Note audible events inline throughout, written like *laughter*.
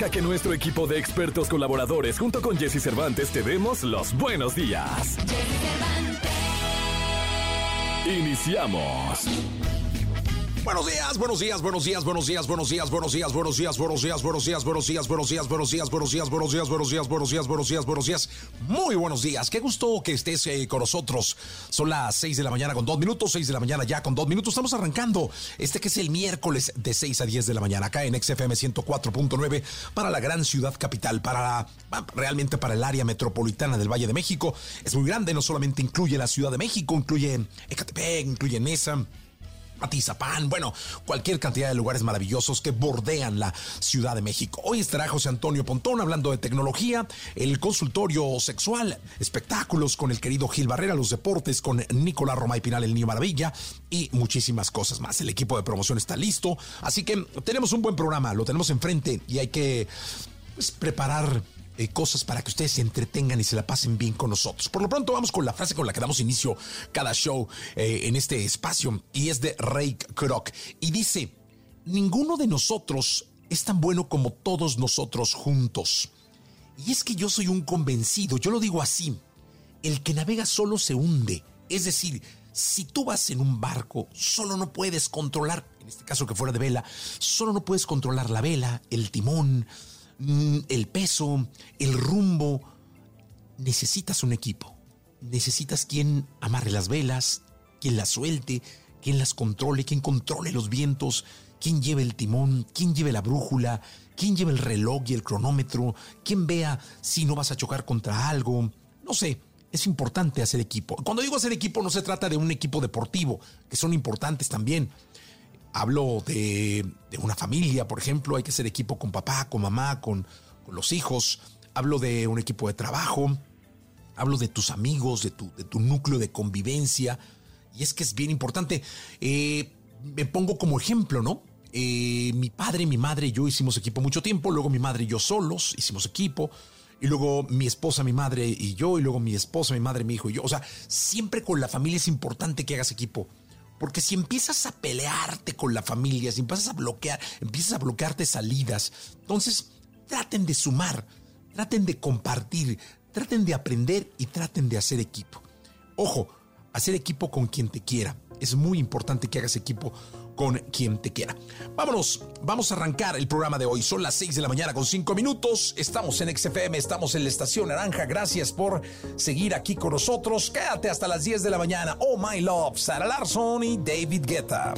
Deja que nuestro equipo de expertos colaboradores junto con Jesse Cervantes te demos los buenos días. Iniciamos. Buenos días, buenos días, buenos días, buenos días, buenos días, buenos días, buenos días, buenos días, buenos días, buenos días, buenos días, buenos días, buenos días, buenos días, buenos días, buenos días, buenos días, buenos días. Muy buenos días. Qué gusto que estés con nosotros. Son las 6 de la mañana con dos minutos, 6 de la mañana ya con dos minutos. Estamos arrancando este que es el miércoles de 6 a 10 de la mañana acá en XFM 104.9 para la gran ciudad capital, para realmente para el área metropolitana del Valle de México. Es muy grande, no solamente incluye la Ciudad de México, incluye Ecatepec, incluye Nesa Atizapán, bueno, cualquier cantidad de lugares maravillosos que bordean la Ciudad de México. Hoy estará José Antonio Pontón hablando de tecnología, el consultorio sexual, espectáculos con el querido Gil Barrera, los deportes con Nicolás Romay Pinal, el Niño Maravilla y muchísimas cosas más. El equipo de promoción está listo, así que tenemos un buen programa, lo tenemos enfrente y hay que pues, preparar eh, cosas para que ustedes se entretengan y se la pasen bien con nosotros. Por lo pronto vamos con la frase con la que damos inicio cada show eh, en este espacio y es de Ray Kroc y dice, ninguno de nosotros es tan bueno como todos nosotros juntos. Y es que yo soy un convencido, yo lo digo así, el que navega solo se hunde. Es decir, si tú vas en un barco, solo no puedes controlar, en este caso que fuera de vela, solo no puedes controlar la vela, el timón, el peso, el rumbo. Necesitas un equipo. Necesitas quien amarre las velas, quien las suelte, quien las controle, quien controle los vientos, quien lleve el timón, quien lleve la brújula, quien lleve el reloj y el cronómetro, quien vea si no vas a chocar contra algo. No sé, es importante hacer equipo. Cuando digo hacer equipo no se trata de un equipo deportivo, que son importantes también. Hablo de, una familia, por ejemplo, hay que ser equipo con papá, con mamá, con, los hijos. Hablo de un equipo de trabajo. Hablo de tus amigos, de tu, de tu núcleo de convivencia. Y es que es bien importante. Eh, me pongo como ejemplo, ¿no? Eh, mi padre, mi madre y yo hicimos equipo mucho tiempo. Luego mi madre y yo solos hicimos equipo. Y luego mi esposa, mi madre y yo. Y luego mi esposa, mi madre, mi hijo y yo. O sea, siempre con la familia es importante que hagas equipo. Porque si empiezas a pelearte con la familia, si empiezas a bloquear, empiezas a bloquearte salidas, entonces traten de sumar, traten de compartir, traten de aprender y traten de hacer equipo. Ojo, hacer equipo con quien te quiera. Es muy importante que hagas equipo con quien te quiera. Vámonos, vamos a arrancar el programa de hoy. Son las 6 de la mañana con 5 minutos. Estamos en XFM, estamos en la estación Naranja. Gracias por seguir aquí con nosotros. Quédate hasta las 10 de la mañana. Oh My Love, Sara Larson y David Guetta.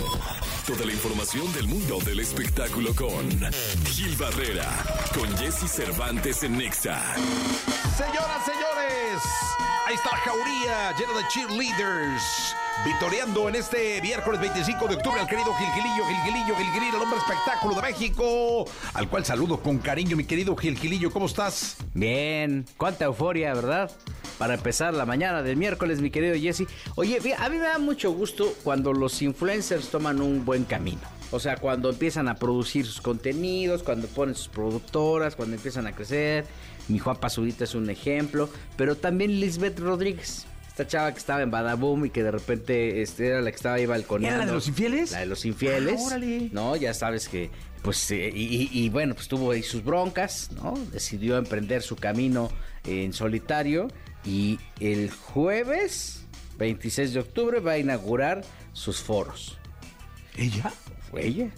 Toda la información del mundo del espectáculo con Gil Barrera, con Jesse Cervantes en Nexa. Señoras, señores, ahí está jauría llena de cheerleaders Victoriando en este miércoles 25 de octubre al querido Gilgilillo, Gilgilillo, Gilgilillo, el hombre espectáculo de México, al cual saludo con cariño, mi querido Gilgilillo, ¿cómo estás? Bien, cuánta euforia, ¿verdad? Para empezar la mañana del miércoles, mi querido Jesse. Oye, a mí me da mucho gusto cuando los influencers toman un buen camino. O sea, cuando empiezan a producir sus contenidos, cuando ponen sus productoras, cuando empiezan a crecer. Mi Juan Pazurita es un ejemplo, pero también Lisbeth Rodríguez esta chava que estaba en Badaboom y que de repente este, era la que estaba ahí balconeando. ¿Era la de los infieles? La de los infieles. Ah, no, ya sabes que, pues, eh, y, bueno, pues tuvo ahí sus broncas, ¿no? Decidió emprender su camino en solitario y el jueves 26 de octubre va a inaugurar sus foros. ¿Ella? Fue ella.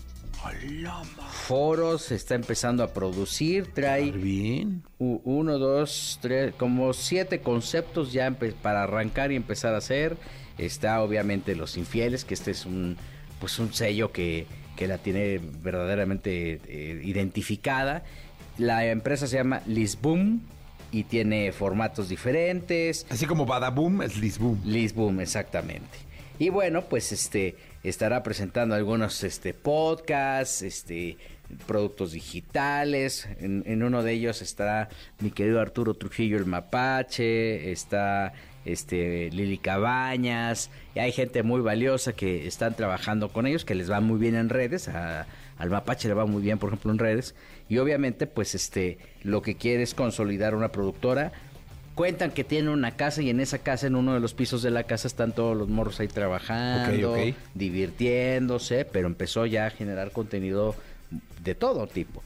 Foros está empezando a producir, trae bien. uno, dos, tres, como siete conceptos ya para arrancar y empezar a hacer. Está obviamente Los Infieles, que este es un, pues un sello que, que la tiene verdaderamente eh, identificada. La empresa se llama Lisboom y tiene formatos diferentes. Así como Badaboom es Lisboom. Lisboom, exactamente. Y bueno, pues este estará presentando algunos este podcasts, este productos digitales. En, uno de ellos está mi querido Arturo Trujillo el Mapache, está este Lili Cabañas, y hay gente muy valiosa que están trabajando con ellos, que les va muy bien en redes, al Mapache le va muy bien, por ejemplo, en redes, y obviamente, pues este, lo que quiere es consolidar una productora. Cuentan que tiene una casa y en esa casa, en uno de los pisos de la casa, están todos los morros ahí trabajando, divirtiéndose, pero empezó ya a generar contenido de todo tipo.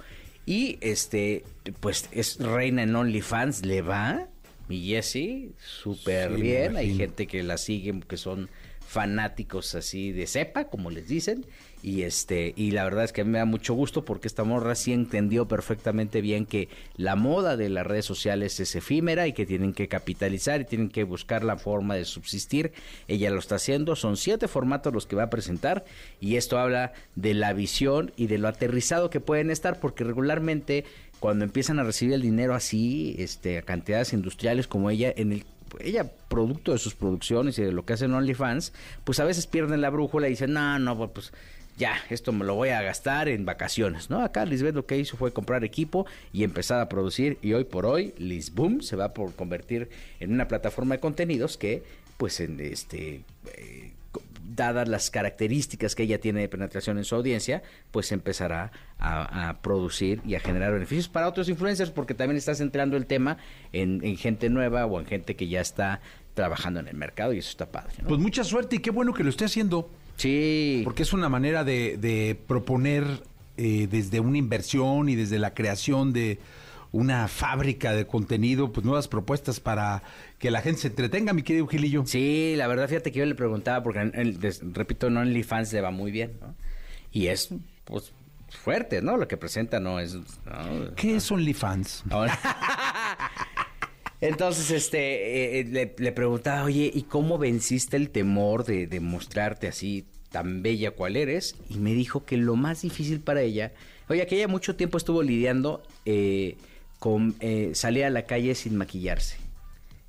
Y este, pues es reina en OnlyFans, le va, mi Jessie, súper bien. Hay gente que la sigue, que son fanáticos así de cepa, como les dicen, y este y la verdad es que a mí me da mucho gusto porque esta morra sí entendió perfectamente bien que la moda de las redes sociales es efímera y que tienen que capitalizar y tienen que buscar la forma de subsistir. Ella lo está haciendo, son siete formatos los que va a presentar y esto habla de la visión y de lo aterrizado que pueden estar porque regularmente cuando empiezan a recibir el dinero así, este, a cantidades industriales como ella, en el ella, producto de sus producciones y de lo que hacen OnlyFans, pues a veces pierden la brújula y dicen, no, no, pues ya, esto me lo voy a gastar en vacaciones, ¿no? Acá Lisbeth lo que hizo fue comprar equipo y empezar a producir y hoy por hoy Lisboom se va por convertir en una plataforma de contenidos que, pues, en este... Eh, dadas las características que ella tiene de penetración en su audiencia, pues empezará a, producir y a generar beneficios para otros influencers, porque también está centrando el tema en, gente nueva o en gente que ya está trabajando en el mercado y eso está padre. Pues mucha suerte y qué bueno que lo esté haciendo. Sí. Porque es una manera de, proponer eh, desde una inversión y desde la creación de una fábrica de contenido, pues nuevas propuestas para que la gente se entretenga, mi querido Gilillo. Sí, la verdad, fíjate que yo le preguntaba, porque, repito, en OnlyFans le va muy bien, ¿no? Y es, pues, fuerte, ¿no? Lo que presenta no es... ¿Qué es OnlyFans? *laughs* Entonces, este, eh, le, preguntaba, oye, ¿y cómo venciste el temor de, mostrarte así tan bella cual eres? Y me dijo que lo más difícil para ella, oye, que ella mucho tiempo estuvo lidiando eh, con eh, salir a la calle sin maquillarse.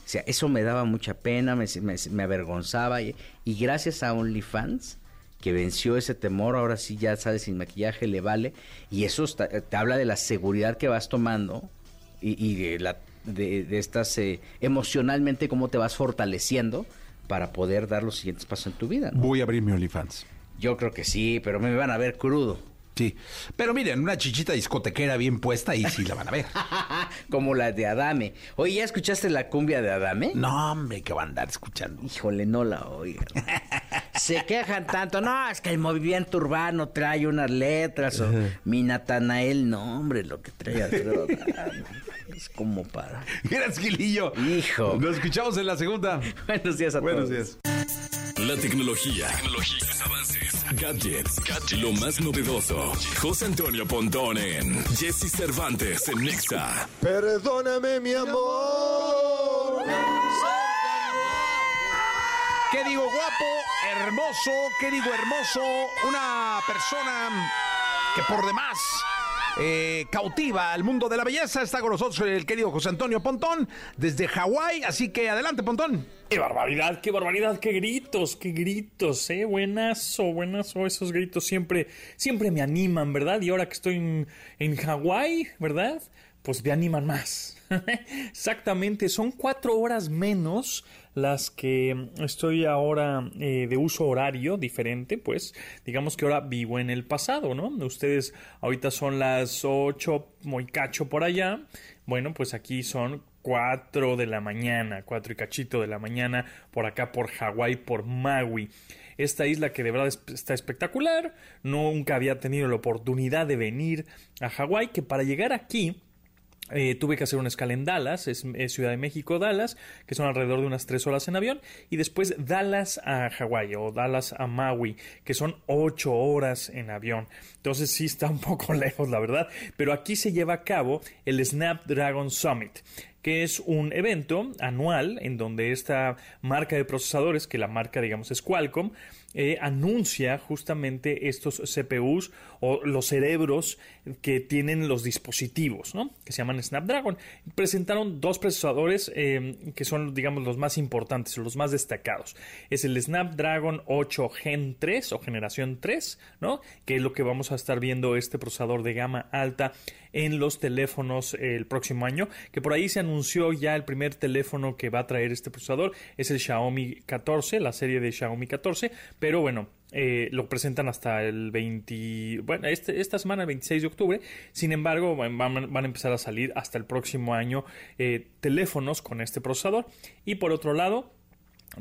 O sea, eso me daba mucha pena, me, me, avergonzaba. Y, gracias a OnlyFans, que venció ese temor, ahora sí ya sabes, sin maquillaje le vale. Y eso te habla de la seguridad que vas tomando y, y de la de, estas eh, emocionalmente cómo te vas fortaleciendo para poder dar los siguientes pasos en tu vida. Voy a abrir mi OnlyFans. Yo creo que sí, pero me van a ver crudo. Sí, pero miren, una chichita discotequera bien puesta y sí la van a ver. *laughs* Como la de Adame. Oye, ¿ya escuchaste la cumbia de Adame? No, hombre, que va a andar escuchando. Híjole, no la oigan. *laughs* Se quejan tanto. No, es que el movimiento urbano trae unas letras. O mi Natanael, no, hombre, lo que trae *laughs* Es como para. Gracias, Gilillo. Hijo. Nos escuchamos en la segunda. Buenos días a Buenos días. La tecnología, tecnologías, avances, gadgets, gadgets, lo más novedoso. José Antonio Pontón en Jesse Cervantes en Nexa. Perdóname, mi amor. ¿Qué digo guapo, hermoso? ¿Qué digo hermoso? Una persona que por demás eh, cautiva al mundo de la belleza. Está con nosotros el querido José Antonio Pontón desde Hawái. Así que adelante, Pontón. ¡Qué barbaridad, qué barbaridad, qué gritos, qué gritos, eh! Buenazo, buenazo, esos gritos siempre, siempre me animan, ¿verdad? Y ahora que estoy en, en Hawái, ¿verdad? Pues me animan más. *laughs* Exactamente, son cuatro horas menos las que estoy ahora eh, de uso horario diferente, pues digamos que ahora vivo en el pasado, ¿no? Ustedes ahorita son las ocho, muy cacho por allá, bueno, pues aquí son cuatro de la mañana, cuatro y cachito de la mañana por acá por Hawái, por Maui. Esta isla que de verdad está espectacular, nunca había tenido la oportunidad de venir a Hawái, que para llegar aquí eh, tuve que hacer una escala en Dallas, es, Ciudad de México, Dallas, que son alrededor de unas tres horas en avión, y después Dallas a Hawái o Dallas a Maui, que son ocho horas en avión. Entonces sí está un poco *laughs* lejos, la verdad, pero aquí se lleva a cabo el Snapdragon Summit. que es un evento anual en donde esta marca de procesadores, que la marca digamos es Qualcomm, eh, anuncia justamente estos CPUs o los cerebros que tienen los dispositivos, ¿no? Que se llaman Snapdragon. Presentaron dos procesadores eh, que son, digamos, los más importantes, los más destacados. Es el Snapdragon 8 Gen 3 o generación 3, ¿no? Que es lo que vamos a estar viendo este procesador de gama alta en los teléfonos el próximo año, que por ahí se anunció ya el primer teléfono que va a traer este procesador, es el Xiaomi 14, la serie de Xiaomi 14, pero bueno, eh, lo presentan hasta el 20, bueno, este, esta semana, el 26 de octubre. Sin embargo, van, a empezar a salir hasta el próximo año eh, teléfonos con este procesador. Y por otro lado,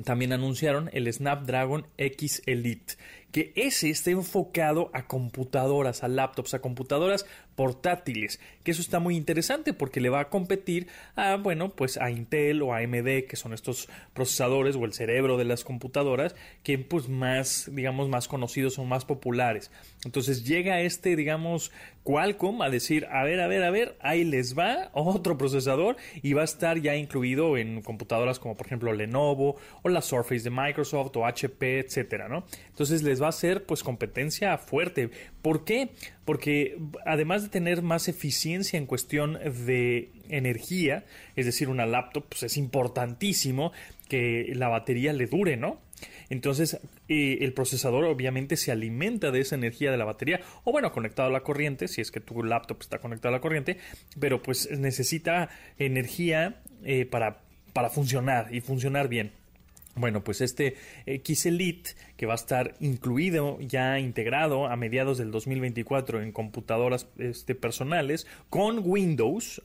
también anunciaron el Snapdragon X Elite, que ese está enfocado a computadoras, a laptops, a computadoras portátiles, que eso está muy interesante porque le va a competir a, bueno, pues a Intel o a AMD, que son estos procesadores o el cerebro de las computadoras, que pues más, digamos, más conocidos o más populares. Entonces llega este, digamos, Qualcomm a decir, a ver, a ver, a ver, ahí les va otro procesador y va a estar ya incluido en computadoras como por ejemplo Lenovo o la Surface de Microsoft o HP, etcétera, ¿no? Entonces les va a hacer pues competencia fuerte. ¿Por qué? Porque además de tener más eficiencia en cuestión de energía, es decir, una laptop, pues es importantísimo que la batería le dure, ¿no? Entonces, eh, el procesador obviamente se alimenta de esa energía de la batería, o bueno, conectado a la corriente, si es que tu laptop está conectado a la corriente, pero pues necesita energía eh, para, para funcionar y funcionar bien. Bueno, pues este X Elite que va a estar incluido, ya integrado a mediados del 2024 en computadoras este, personales con Windows,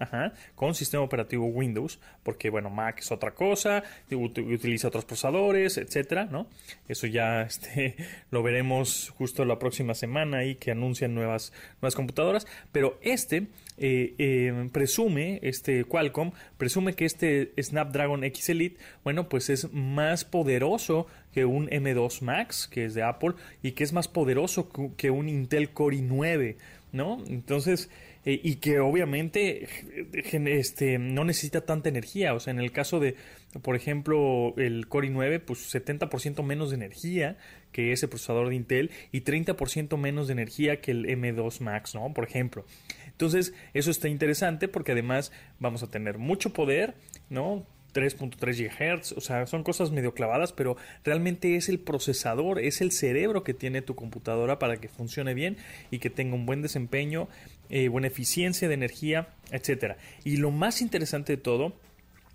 con sistema operativo Windows, porque bueno, Mac es otra cosa, utiliza otros procesadores, etcétera, ¿no? Eso ya *laughs* este, lo veremos justo la próxima semana y que anuncian nuevas, nuevas computadoras, pero este eh, eh, presume, este Qualcomm, presume que este Snapdragon X Elite, bueno, pues es más poderoso que un M2 Max, que es de Apple, y que es más poderoso que un Intel Core i9, ¿no? Entonces, eh, y que obviamente este, no necesita tanta energía, o sea, en el caso de, por ejemplo, el Core i9, pues 70% menos de energía que ese procesador de Intel y 30% menos de energía que el M2 Max, ¿no? Por ejemplo. Entonces, eso está interesante porque además vamos a tener mucho poder, ¿no? 3.3 GHz, o sea, son cosas medio clavadas, pero realmente es el procesador, es el cerebro que tiene tu computadora para que funcione bien y que tenga un buen desempeño, eh, buena eficiencia de energía, etcétera. Y lo más interesante de todo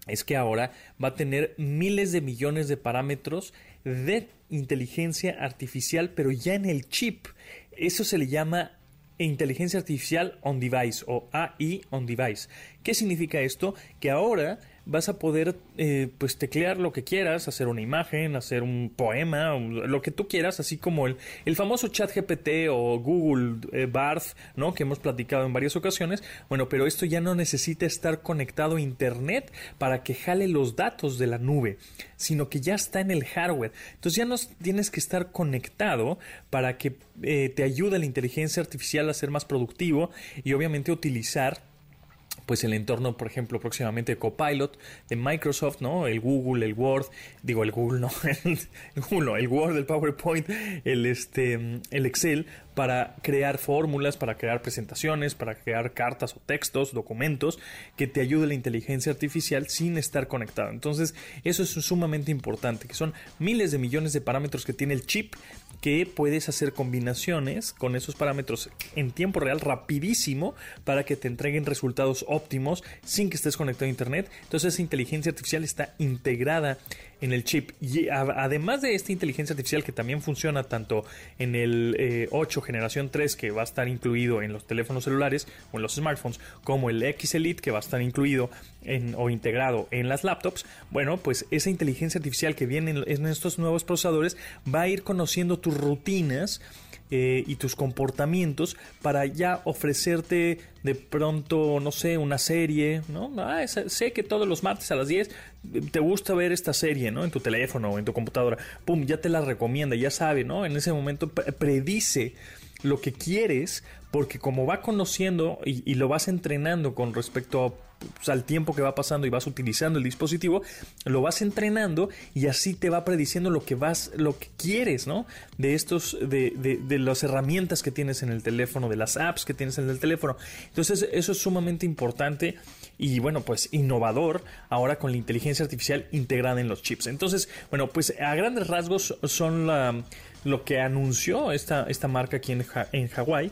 es que ahora va a tener miles de millones de parámetros de inteligencia artificial, pero ya en el chip. Eso se le llama inteligencia artificial on device o AI on device. ¿Qué significa esto? Que ahora vas a poder eh, pues teclear lo que quieras, hacer una imagen, hacer un poema, lo que tú quieras, así como el, el famoso chat GPT o Google eh, Barth, ¿no? Que hemos platicado en varias ocasiones. Bueno, pero esto ya no necesita estar conectado a Internet para que jale los datos de la nube, sino que ya está en el hardware. Entonces ya no tienes que estar conectado para que eh, te ayude la inteligencia artificial a ser más productivo y obviamente utilizar pues el entorno, por ejemplo, próximamente Copilot de Microsoft, ¿no? El Google, el Word, digo el Google, no, *laughs* el, Google, el Word, el PowerPoint, el este, el Excel para crear fórmulas, para crear presentaciones, para crear cartas o textos, documentos que te ayude la inteligencia artificial sin estar conectado. Entonces, eso es sumamente importante, que son miles de millones de parámetros que tiene el chip que puedes hacer combinaciones con esos parámetros en tiempo real rapidísimo para que te entreguen resultados óptimos sin que estés conectado a internet. Entonces esa inteligencia artificial está integrada en el chip. Y además de esta inteligencia artificial que también funciona tanto en el 8 eh, generación 3 que va a estar incluido en los teléfonos celulares o en los smartphones, como el X Elite que va a estar incluido en, o integrado en las laptops, bueno, pues esa inteligencia artificial que viene en, en estos nuevos procesadores va a ir conociendo tus rutinas eh, y tus comportamientos para ya ofrecerte de pronto, no sé, una serie, ¿no? Ah, sé que todos los martes a las 10 te gusta ver esta serie, ¿no? En tu teléfono o en tu computadora. Pum, ya te la recomienda, ya sabe, ¿no? En ese momento predice lo que quieres porque como va conociendo y, lo vas entrenando con respecto pues, al tiempo que va pasando y vas utilizando el dispositivo, lo vas entrenando y así te va prediciendo lo que vas, lo que quieres, ¿no? De estos, de, de, de las herramientas que tienes en el teléfono, de las apps que tienes en el teléfono. Entonces, eso es sumamente importante y bueno, pues innovador ahora con la inteligencia artificial integrada en los chips. Entonces, bueno, pues a grandes rasgos son la, lo que anunció esta, esta marca aquí en, en Hawái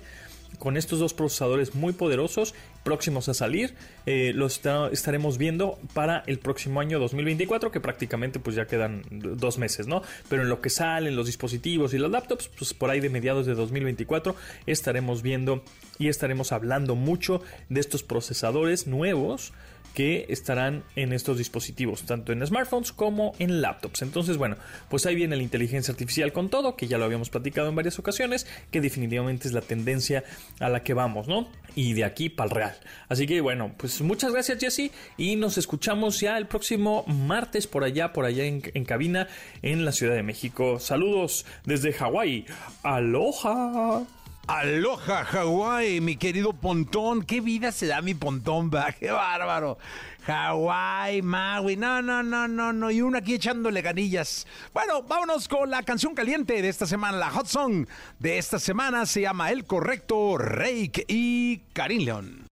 con estos dos procesadores muy poderosos próximos a salir eh, los estaremos viendo para el próximo año 2024 que prácticamente pues ya quedan dos meses no pero en lo que salen los dispositivos y los laptops pues por ahí de mediados de 2024 estaremos viendo y estaremos hablando mucho de estos procesadores nuevos que estarán en estos dispositivos, tanto en smartphones como en laptops. Entonces, bueno, pues ahí viene la inteligencia artificial con todo, que ya lo habíamos platicado en varias ocasiones, que definitivamente es la tendencia a la que vamos, ¿no? Y de aquí para el real. Así que, bueno, pues muchas gracias, Jesse, y nos escuchamos ya el próximo martes por allá, por allá en, en cabina, en la Ciudad de México. Saludos desde Hawái. Aloha. Aloha, Hawái, mi querido Pontón. ¿Qué vida se da mi Pontón, va? *laughs* ¡Qué bárbaro! Hawái, Maui, no, no, no, no, no. Y uno aquí echándole ganillas. Bueno, vámonos con la canción caliente de esta semana. La hot song de esta semana se llama El Correcto, Reik y Karim León.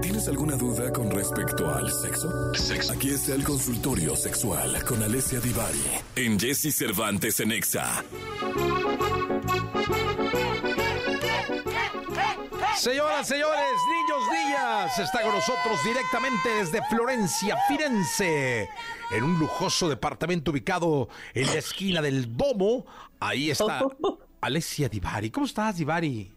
¿Tienes alguna duda con respecto al sexo? Aquí está el consultorio sexual con Alessia Divari en Jesse Cervantes en Exa. Señoras, señores, niños, niñas, está con nosotros directamente desde Florencia, Firenze, en un lujoso departamento ubicado en la esquina del Domo. Ahí está *laughs* Alessia Divari. ¿Cómo estás, Divari?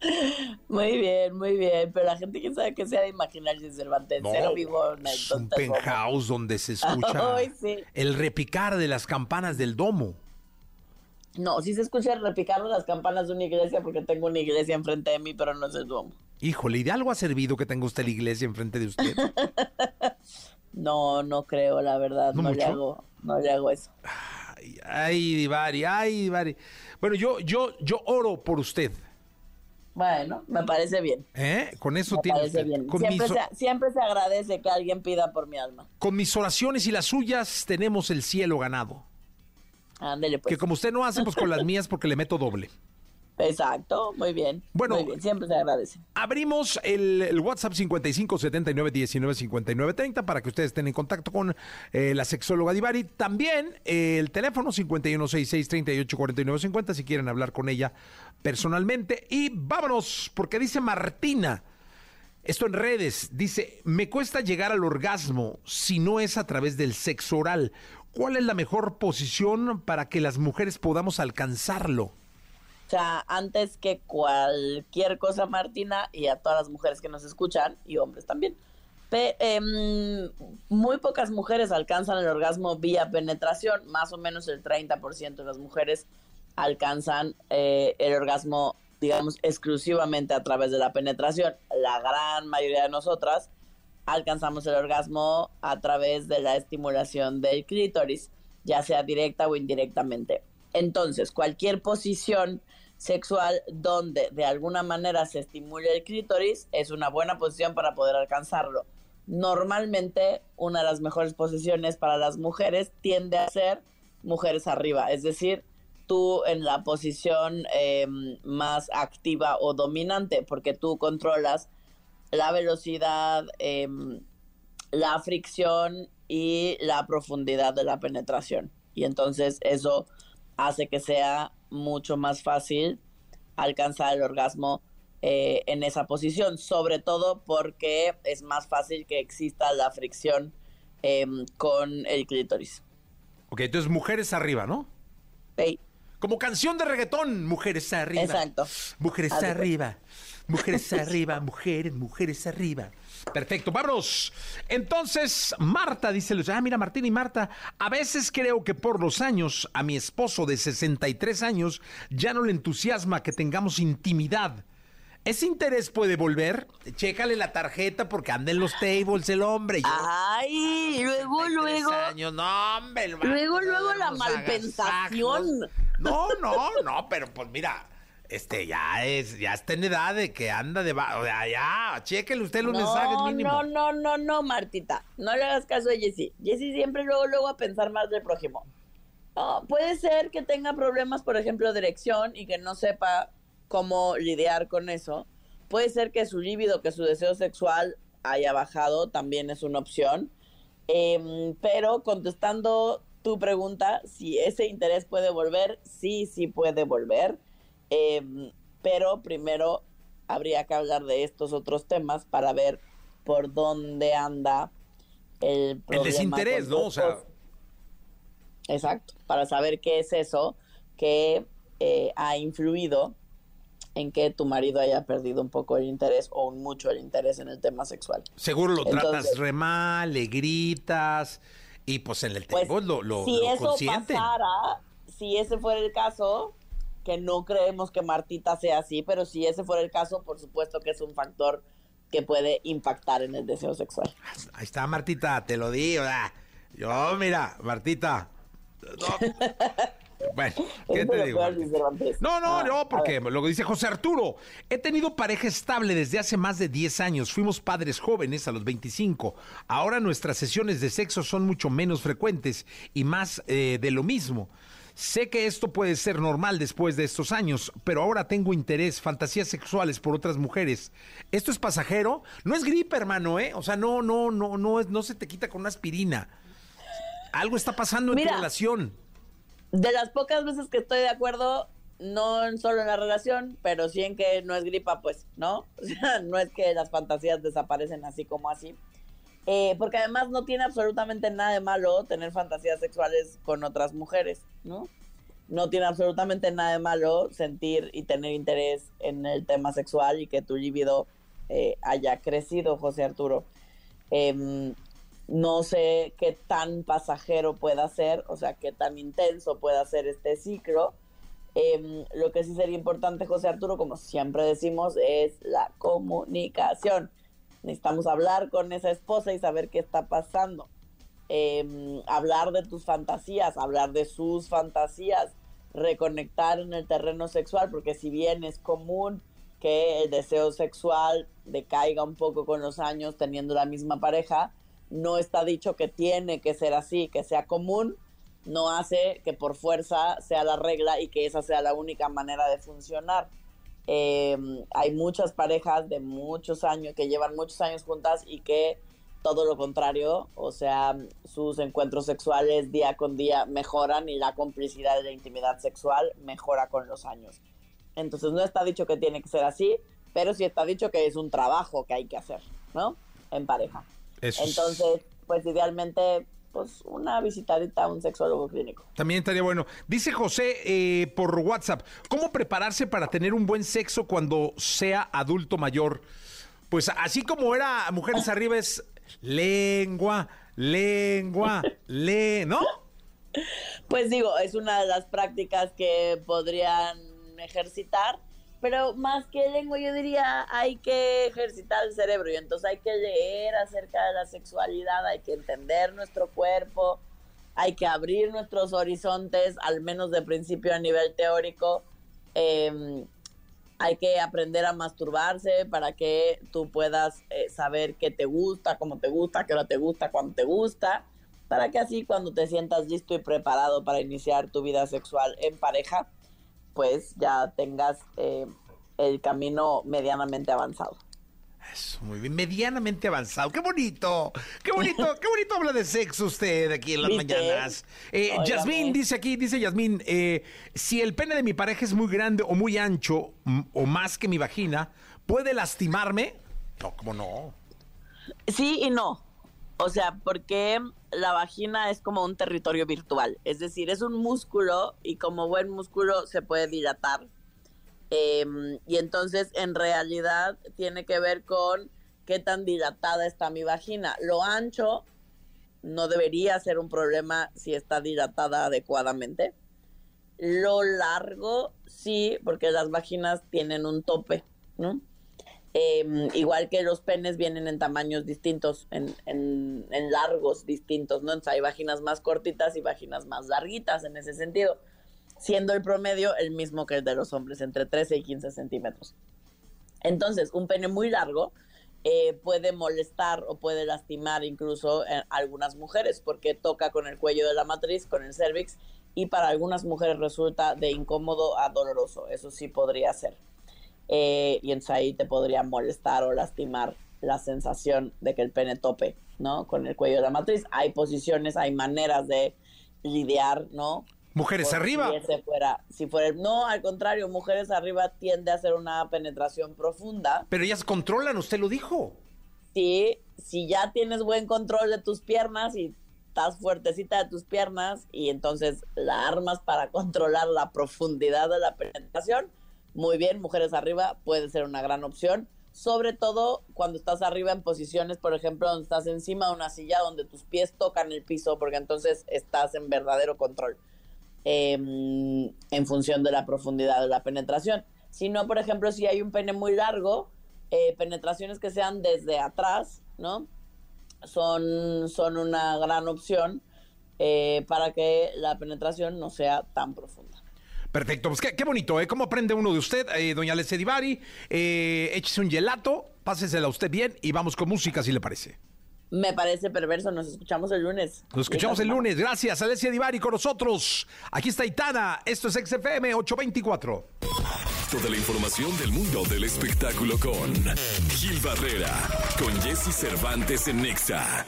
Muy bien, muy bien, pero la gente que sabe que sea de imaginarse Cervantes, cero vivo en es un como- penthouse donde se escucha *laughs* Ay, sí. el repicar de las campanas del Domo. No, sí se escucha el repicar de las campanas de una iglesia porque tengo una iglesia enfrente de mí, pero no es el Duomo. Híjole, ¿y de algo ha servido que tenga usted la iglesia enfrente de usted? *laughs* No, no creo, la verdad, ¿No no, le hago, no le hago eso. Ay, ay, Divari, ay, Divari. Bueno, yo, yo, yo oro por usted. Bueno, me parece bien. ¿eh? Con eso Me tiene parece bien. Con Siempre mis, se, siempre se agradece que alguien pida por mi alma. con mis oraciones y las suyas tenemos el cielo ganado. Ándele, pues. Que como usted no hace, pues con las mías porque le meto doble. Exacto, muy bien. Bueno. muy bien, siempre se agradece. Abrimos el, el WhatsApp 55 79 19 59 30 para que ustedes estén en contacto con eh, la sexóloga Divari. También eh, el teléfono 51 66 38 49 50 si quieren hablar con ella personalmente. Y vámonos, porque dice Martina. Esto en redes dice, me cuesta llegar al orgasmo si no es a través del sexo oral. ¿Cuál es la mejor posición para que las mujeres podamos alcanzarlo? O sea, antes que cualquier cosa, Martina, y a todas las mujeres que nos escuchan, y hombres también, em, muy pocas mujeres alcanzan el orgasmo vía penetración, más o menos el 30% de las mujeres alcanzan eh, el orgasmo, digamos, exclusivamente a través de la penetración. La gran mayoría de nosotras alcanzamos el orgasmo a través de la estimulación del clítoris, ya sea directa o indirectamente. Entonces, cualquier posición sexual donde de alguna manera se estimule el clítoris es una buena posición para poder alcanzarlo. Normalmente, una de las mejores posiciones para las mujeres tiende a ser mujeres arriba, es decir, tú en la posición eh, más activa o dominante, porque tú controlas la velocidad, em, la fricción y la profundidad de la penetración. Y entonces eso hace que sea mucho más fácil alcanzar el orgasmo eh, en esa posición, sobre todo porque es más fácil que exista la fricción em, con el clítoris. Ok, entonces mujeres arriba, ¿no? Ey, Como canción de reggaetón, mujeres arriba. Exacto. Mujeres arriba. Mujeres arriba, mujeres, mujeres arriba. Perfecto, vámonos. Entonces, Marta dice, ah, mira, Martín y Marta, a veces creo que por los años a mi esposo de 63 años ya no le entusiasma que tengamos intimidad. ¿Ese interés puede volver? Chécale la tarjeta porque anda en los tables el hombre. Yo, Ay, luego, 63 luego. años, no, hombre, Luego, luego la malpensación. No, no, no, pero pues mira, este, ya es, ya está en edad de que anda de, o sea, ya, chéquele usted los no, mensajes mínimo. No, no, no, no, Martita, no le hagas caso a Jessy. Jessy siempre luego, luego a pensar más del prójimo. Puede ser que tenga problemas, por ejemplo, de erección y que no sepa cómo lidiar con eso. Puede ser que su líbido, que su deseo sexual haya bajado, también es una opción. Em, pero contestando tu pregunta, si ese interés puede volver, sí, sí puede volver. Em, pero primero habría que hablar de estos otros temas para ver por dónde anda el problema. El desinterés, ¿no? O sea. Exacto, para saber qué es eso que eh, ha influido en que tu marido haya perdido un poco el interés o mucho el interés en el tema sexual. Seguro lo tratas re mal, le gritas y pues en el pues, tiempo lo, lo, si lo eso pasara, si ese fuera el caso, que no creemos que Martita sea así, pero si ese fuera el caso, por supuesto que es un factor que puede impactar en el deseo sexual. Ahí está Martita, te lo digo. Yo, mira, Martita. *laughs* Bueno, ¿qué te digo? No, no, no, porque lo que dice José Arturo. He tenido pareja estable desde hace más de 10 años. Fuimos padres jóvenes a los 25. Ahora nuestras sesiones de sexo son mucho menos frecuentes y más eh, de lo mismo. Sé que esto puede ser normal después de estos años, pero ahora tengo interés, fantasías sexuales por otras mujeres. ¿Esto es pasajero? No es gripe, hermano, ¿eh? O sea, no, no, no, no, no se te quita con una aspirina. Algo está pasando en tu relación de las pocas veces que estoy de acuerdo, no solo en la relación, pero sí en que no es gripa, pues, ¿no? *laughs* O sea, no es que las fantasías desaparecen así como así. Eh, porque además no tiene absolutamente nada de malo tener fantasías sexuales con otras mujeres, ¿no? No tiene absolutamente nada de malo sentir y tener interés en el tema sexual y que tu libido eh, haya crecido, José Arturo. Eh, no sé qué tan pasajero pueda ser, o sea, qué tan intenso pueda ser este ciclo. Em, lo que sí sería importante, José Arturo, como siempre decimos, es la comunicación. Necesitamos hablar con esa esposa y saber qué está pasando. Em, hablar de tus fantasías, hablar de sus fantasías, reconectar en el terreno sexual, porque si bien es común que el deseo sexual decaiga un poco con los años teniendo la misma pareja, no está dicho que tiene que ser así, que sea común, no hace que por fuerza sea la regla y que esa sea la única manera de funcionar. Em, hay muchas parejas de muchos años que llevan muchos años juntas y que todo lo contrario, o sea, sus encuentros sexuales día con día mejoran y la complicidad de la intimidad sexual mejora con los años. Entonces no está dicho que tiene que ser así, pero sí está dicho que es un trabajo que hay que hacer, ¿no? En pareja. Entonces, pues idealmente pues una visitadita a un sexólogo clínico. También estaría bueno. Dice José eh, por WhatsApp, ¿cómo prepararse para tener un buen sexo cuando sea adulto mayor? Pues así como era Mujeres Arriba es lengua, lengua, le, ¿no? Pues digo, es una de las prácticas que podrían ejercitar pero más que lengua yo diría hay que ejercitar el cerebro y entonces hay que leer acerca de la sexualidad, hay que entender nuestro cuerpo, hay que abrir nuestros horizontes, al menos de principio a nivel teórico. Em, hay que aprender a masturbarse para que tú puedas eh, saber qué te gusta, cómo te gusta, qué hora te gusta, cuándo te gusta, para que así cuando te sientas listo y preparado para iniciar tu vida sexual en pareja, pues ya tengas eh, el camino medianamente avanzado. Eso, muy bien, medianamente avanzado. ¡Qué bonito! ¡Qué bonito! *laughs* ¡Qué bonito habla de sexo usted aquí en las mañanas! Eh, Yasmín dice aquí, dice Yasmín, eh, si el pene de mi pareja es muy grande o muy ancho o más que mi vagina, ¿puede lastimarme? No, ¿cómo no? Sí y no. O sea, porque la vagina es como un territorio virtual, es decir, es un músculo y como buen músculo se puede dilatar. Em, y entonces en realidad tiene que ver con qué tan dilatada está mi vagina. Lo ancho no debería ser un problema si está dilatada adecuadamente. Lo largo sí, porque las vaginas tienen un tope, ¿no? Em, igual que los penes vienen en tamaños distintos, en, en, largos distintos, ¿no? Entonces hay vaginas más cortitas y vaginas más larguitas en ese sentido. siendo el promedio el mismo que el de los hombres, entre 13 y 15 centímetros. Entonces, un pene muy largo eh, puede molestar o puede lastimar incluso a algunas mujeres porque toca con el cuello de la matriz, con el cervix, y para algunas mujeres resulta de incómodo a doloroso. Eso sí podría ser. Eh, y entonces ahí te podría molestar o lastimar la sensación de que el pene tope, ¿no? Con el cuello de la matriz. Hay posiciones, hay maneras de lidiar, ¿no? Mujeres arriba. Si ese fuera, si fuera, no, al contrario, mujeres arriba tiende a hacer una penetración profunda. Pero ellas controlan, usted lo dijo. Sí, si ya tienes buen control de tus piernas y estás fuertecita de tus piernas y entonces la armas para controlar la profundidad de la penetración, muy bien, mujeres arriba puede ser una gran opción, sobre todo cuando estás arriba en posiciones, por ejemplo, donde estás encima de una silla donde tus pies tocan el piso, porque entonces estás en verdadero control eh, en función de la profundidad de la penetración. Si no, por ejemplo, si hay un pene muy largo, eh, penetraciones que sean desde atrás, ¿no? Son, son una gran opción eh, para que la penetración no sea tan profunda. Perfecto, pues qué, qué bonito, ¿eh? ¿Cómo aprende uno de usted, eh, doña Alessia Divari? Eh, échese un gelato, pásesela usted bien y vamos con música, si le parece. Me parece perverso, nos escuchamos el lunes. Nos escuchamos el lunes. Gracias, Alessia Divari con nosotros. Aquí está Itana. Esto es XFM 824. Toda la información del mundo del espectáculo con Gil Barrera, con Jesse Cervantes en Nexa.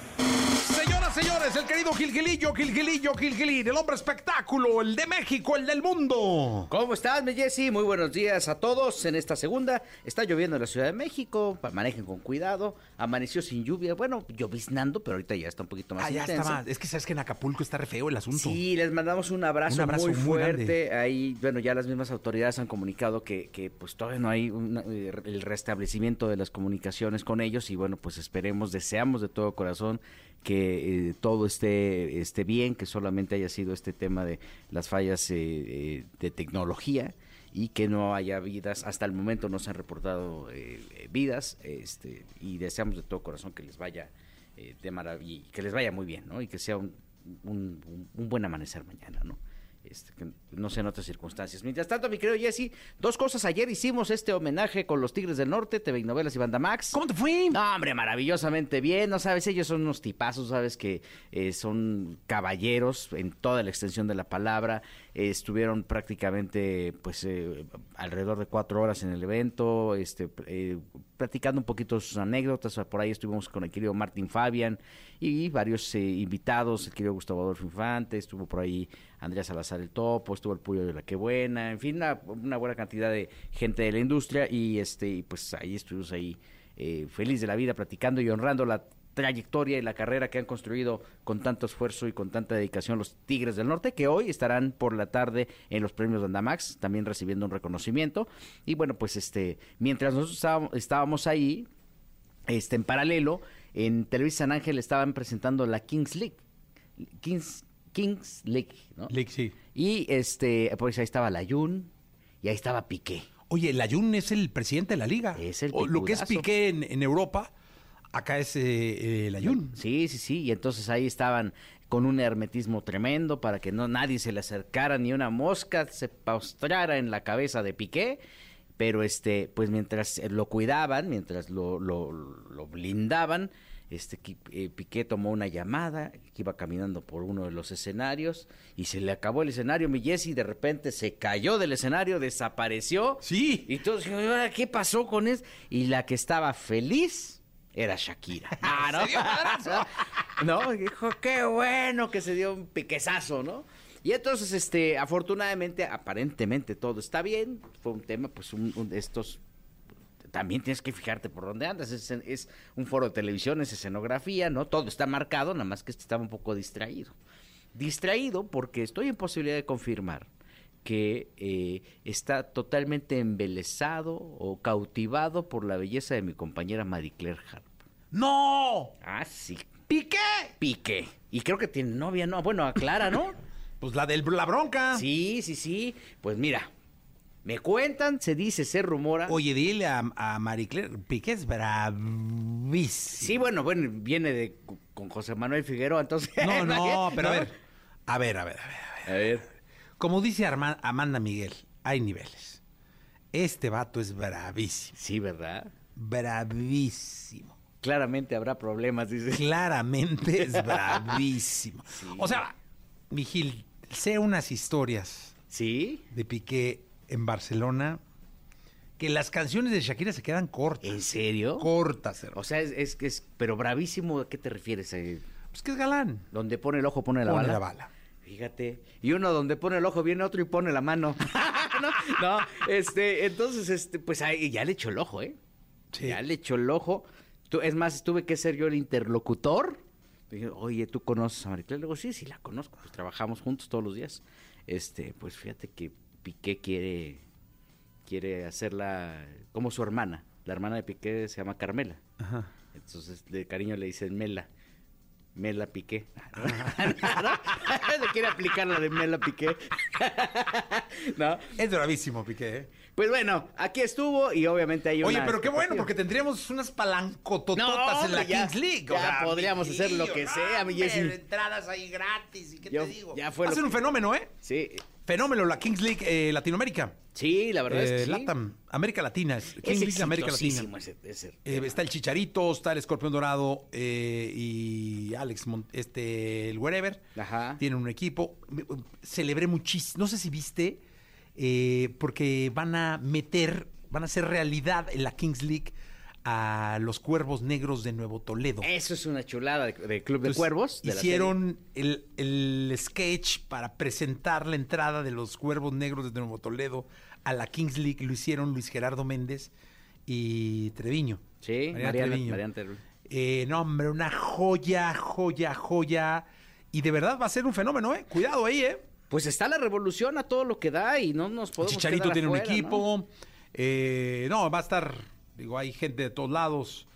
Señoras, señores, el querido Gilgilillo, Gilgilillo, Gilgilín, el hombre espectáculo, el de México, el del mundo. ¿Cómo estás, mi Jessy? Muy buenos días a todos en esta segunda. Está lloviendo en la Ciudad de México, manejen con cuidado. Amaneció sin lluvia, bueno, lloviznando, pero ahorita ya está un poquito más Ah, ya intenso. está más. Es que sabes que en Acapulco está re feo el asunto. Sí, les mandamos un abrazo, Un abrazo muy muy fuerte. grande. Ahí, bueno, ya las mismas autoridades han comunicado que, que pues todavía no hay una- eh, el restablecimiento de las comunicaciones con ellos y bueno, pues esperemos, deseamos de todo corazón que eh, todo esté, esté bien, que solamente haya sido este tema de las fallas eh, eh, de tecnología y que no haya vidas, hasta el momento no se han reportado eh, vidas, este, y deseamos de todo corazón que les vaya eh, de maravilla, que les vaya muy bien, ¿no? Y que sea un, un- un- buen amanecer mañana, ¿no? Este, que no sé en otras circunstancias. Mientras tanto, mi querido Jesse, dos cosas. Ayer hicimos este homenaje con los Tigres del Norte, TV y Novelas y Banda Max. ¿Cómo te fue? No, hombre, maravillosamente bien, ¿no sabes? Ellos son unos tipazos, ¿sabes? Que eh, son caballeros en toda la extensión de la palabra. Eh, estuvieron prácticamente, pues, eh, alrededor de cuatro horas en el evento, este, eh, platicando un poquito sus anécdotas. Por ahí estuvimos con el querido Martín Fabian y varios eh, invitados, el querido Gustavo Adolfo Infante, estuvo por ahí Andrea Salazar el Topo, estuvo el Puyo de la Que Buena, en fin, una, buena cantidad de gente de la industria y este, pues ahí estuvimos ahí eh, feliz de la vida platicando y honrando la trayectoria y la carrera que han construido con tanto esfuerzo y con tanta dedicación los Tigres del Norte, que hoy estarán por la tarde en los premios Dandamax, también recibiendo un reconocimiento. Y bueno, pues este, mientras nosotros estábamos ahí, este, en paralelo, en Televisa San Ángel estaban presentando la Kings League. Kings, Kings League, ¿no? Lick, sí. Y este, pues ahí estaba Layun y ahí estaba Piqué. Oye, el Ayun es el presidente de la liga. Es el O lo que es. Piqué en, en Europa, acá es eh, el Ayun. Sí, sí, sí. Y entonces ahí estaban con un hermetismo tremendo para que no nadie se le acercara ni una mosca se postrara en la cabeza de Piqué. Pero este, pues mientras eh, lo cuidaban, mientras lo, lo, lo blindaban, este eh, Piqué tomó una llamada, que iba caminando por uno de los escenarios y se le acabó el escenario, mi Jesse, de repente se cayó del escenario, desapareció. Sí. Y todos dijeron, "¿Y ahora ¿qué pasó con eso? Y la que estaba feliz era Shakira. *laughs* Ah, ¿no? *laughs* ¿No? Dijo, qué bueno que se dio un piquezazo, ¿no? Y entonces, este, afortunadamente, aparentemente todo está bien. Fue un tema, pues, un, un de estos también tienes que fijarte por dónde andas. Es, es un foro de televisión, es escenografía, ¿no? Todo está marcado, nada más que este estaba un poco distraído. Distraído porque estoy en posibilidad de confirmar que eh, está totalmente embelesado o cautivado por la belleza de mi compañera Marie Claire Harp. ¡No! Ah, sí. ¿Piqué? Pique. Y creo que tiene novia, ¿no? Bueno, aclara, ¿no? *laughs* Pues la de la bronca. Sí, sí, sí. Pues mira, me cuentan, se dice, se rumora. Oye, dile a, a Marie Claire, Piqué es bravísimo. Sí, bueno, bueno, viene de con José Manuel Figueroa, entonces. No, *laughs* no, pero a ¿no? ver. A ver, a ver, a ver. a ver. A ver. Como dice Arma- Amanda Miguel, hay niveles. Este vato es bravísimo. Sí, ¿verdad? Bravísimo. Claramente habrá problemas, dice. Claramente es *laughs* bravísimo. O sea, Vigil, sé unas historias ¿Sí? de Piqué en Barcelona que las canciones de Shakira se quedan cortas. ¿En serio? Cortas, hermano. O sea, es, es que es, pero bravísimo, ¿a qué te refieres? Eh, Pues que es galán. Donde pone el ojo, pone la Pone bala. la bala. Fíjate. Y uno donde pone el ojo viene otro y pone la mano. *laughs* no, no, este, entonces, este, pues ahí ya le echó el ojo, ¿eh? Sí. Ya le echó el ojo. Tú- es más, tuve que ser yo el interlocutor. Dije, oye, ¿tú conoces a Maricela? Le digo, sí, sí, la conozco. Pues trabajamos juntos todos los días. Este, pues fíjate que Piqué quiere, quiere hacerla como su hermana. La hermana de Piqué se llama Carmela. Ajá. Entonces, de cariño le dicen Mela. Mela Piqué. Le *laughs* quiere aplicar la de Mela Piqué. *laughs* no. Es bravísimo, Piqué. ¿eh? Pues bueno, aquí estuvo y obviamente hay Oye, una pero qué bueno, porque tendríamos unas palancotototas No, en la ya- Kings League. ya podríamos hacer lo que sea, mi Jessy. entradas ahí gratis, ¿y qué Yo- te digo? ya fue Va a ser un fenómeno, ¿eh? Sí, Fenómeno, la Kings League eh, Latinoamérica. sí, la verdad es que Eh, sí. Latam, América Latina. es- Kings League América Latina. exitosísimo ese, ese Eh, está el Chicharito, está el Escorpión Dorado eh, y Alex, Mon- este, el Wherever. Ajá. Tienen un equipo. Celebré muchísimo. No sé si viste, eh, porque van a meter, van a hacer realidad en la Kings League a los Cuervos Negros de Nuevo Toledo. Eso es una chulada de, de Club de Entonces, Cuervos. de hicieron el, el sketch para presentar la entrada de los Cuervos Negros de Nuevo Toledo a la Kings League. Lo hicieron Luis Gerardo Méndez y Treviño. Sí, Mariana, Mariana. Eh, no, hombre, una joya, joya, joya. Y de verdad va a ser un fenómeno, ¿eh? Cuidado ahí, ¿eh? Pues está la revolución a todo lo que da y no nos podemos Chicharito quedar tiene un afuera, ¿no? equipo. eh, ¿no? va a estar, digo, hay gente de todos lados.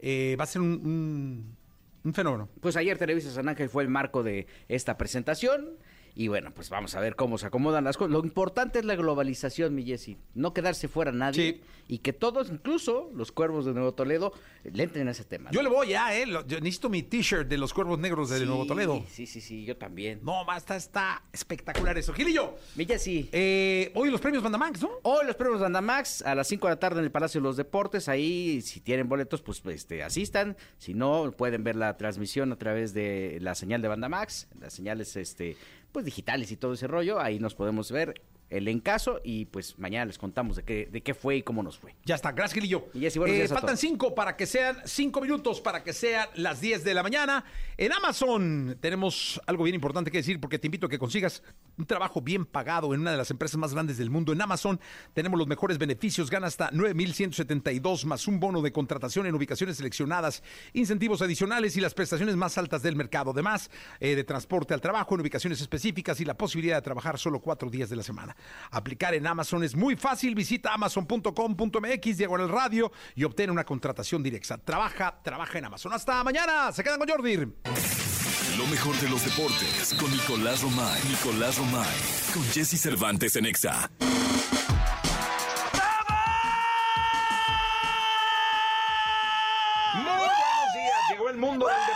Eh, va a ser un, un- un fenómeno. Pues ayer Televisa San Ángel fue el marco de esta presentación. Y bueno, pues vamos a ver cómo se acomodan las cosas. Lo importante es la globalización, mi Jessy. No quedarse fuera nadie. Sí. Y que todos, incluso los cuervos de Nuevo Toledo, le entren a ese tema. Yo le voy ya, ¿eh? Yo necesito mi t-shirt de los Cuervos Negros de Sí, Nuevo Toledo. Sí, sí, sí, yo también. No, basta, está espectacular eso. Gilillo, Mi Jessy. eh, hoy los premios Bandamax, ¿no? Hoy los premios Bandamax a las 5 de la tarde en el Palacio de los Deportes. Ahí, si tienen boletos, pues este, asistan. Si no, pueden ver la transmisión a través de la señal de Bandamax, las señales este, pues digitales y todo ese rollo. Ahí nos podemos ver el encaso y pues mañana les contamos de qué, de qué fue y cómo nos fue. Ya está, gracias Gilillo. Y buenos días a faltan cinco para que sean cinco minutos para que sean las 10 de la mañana. En Amazon tenemos algo bien importante que decir porque te invito a que consigas un trabajo bien pagado en una de las empresas más grandes del mundo. En Amazon tenemos los mejores beneficios, gana hasta 9,172 más un bono de contratación en ubicaciones seleccionadas, incentivos adicionales y las prestaciones más altas del mercado. Además eh, de transporte al trabajo en ubicaciones específicas y la posibilidad de trabajar solo cuatro días de la semana. Aplicar en Amazon es muy fácil. Visita amazon.com.mx, diagonal radio y obtén una contratación directa. Trabaja, trabaja en Amazon. Hasta mañana. Se quedan con Jordi. Lo mejor de los deportes con Nicolás Romay. Nicolás Romay. Con Jesse Cervantes en Exa.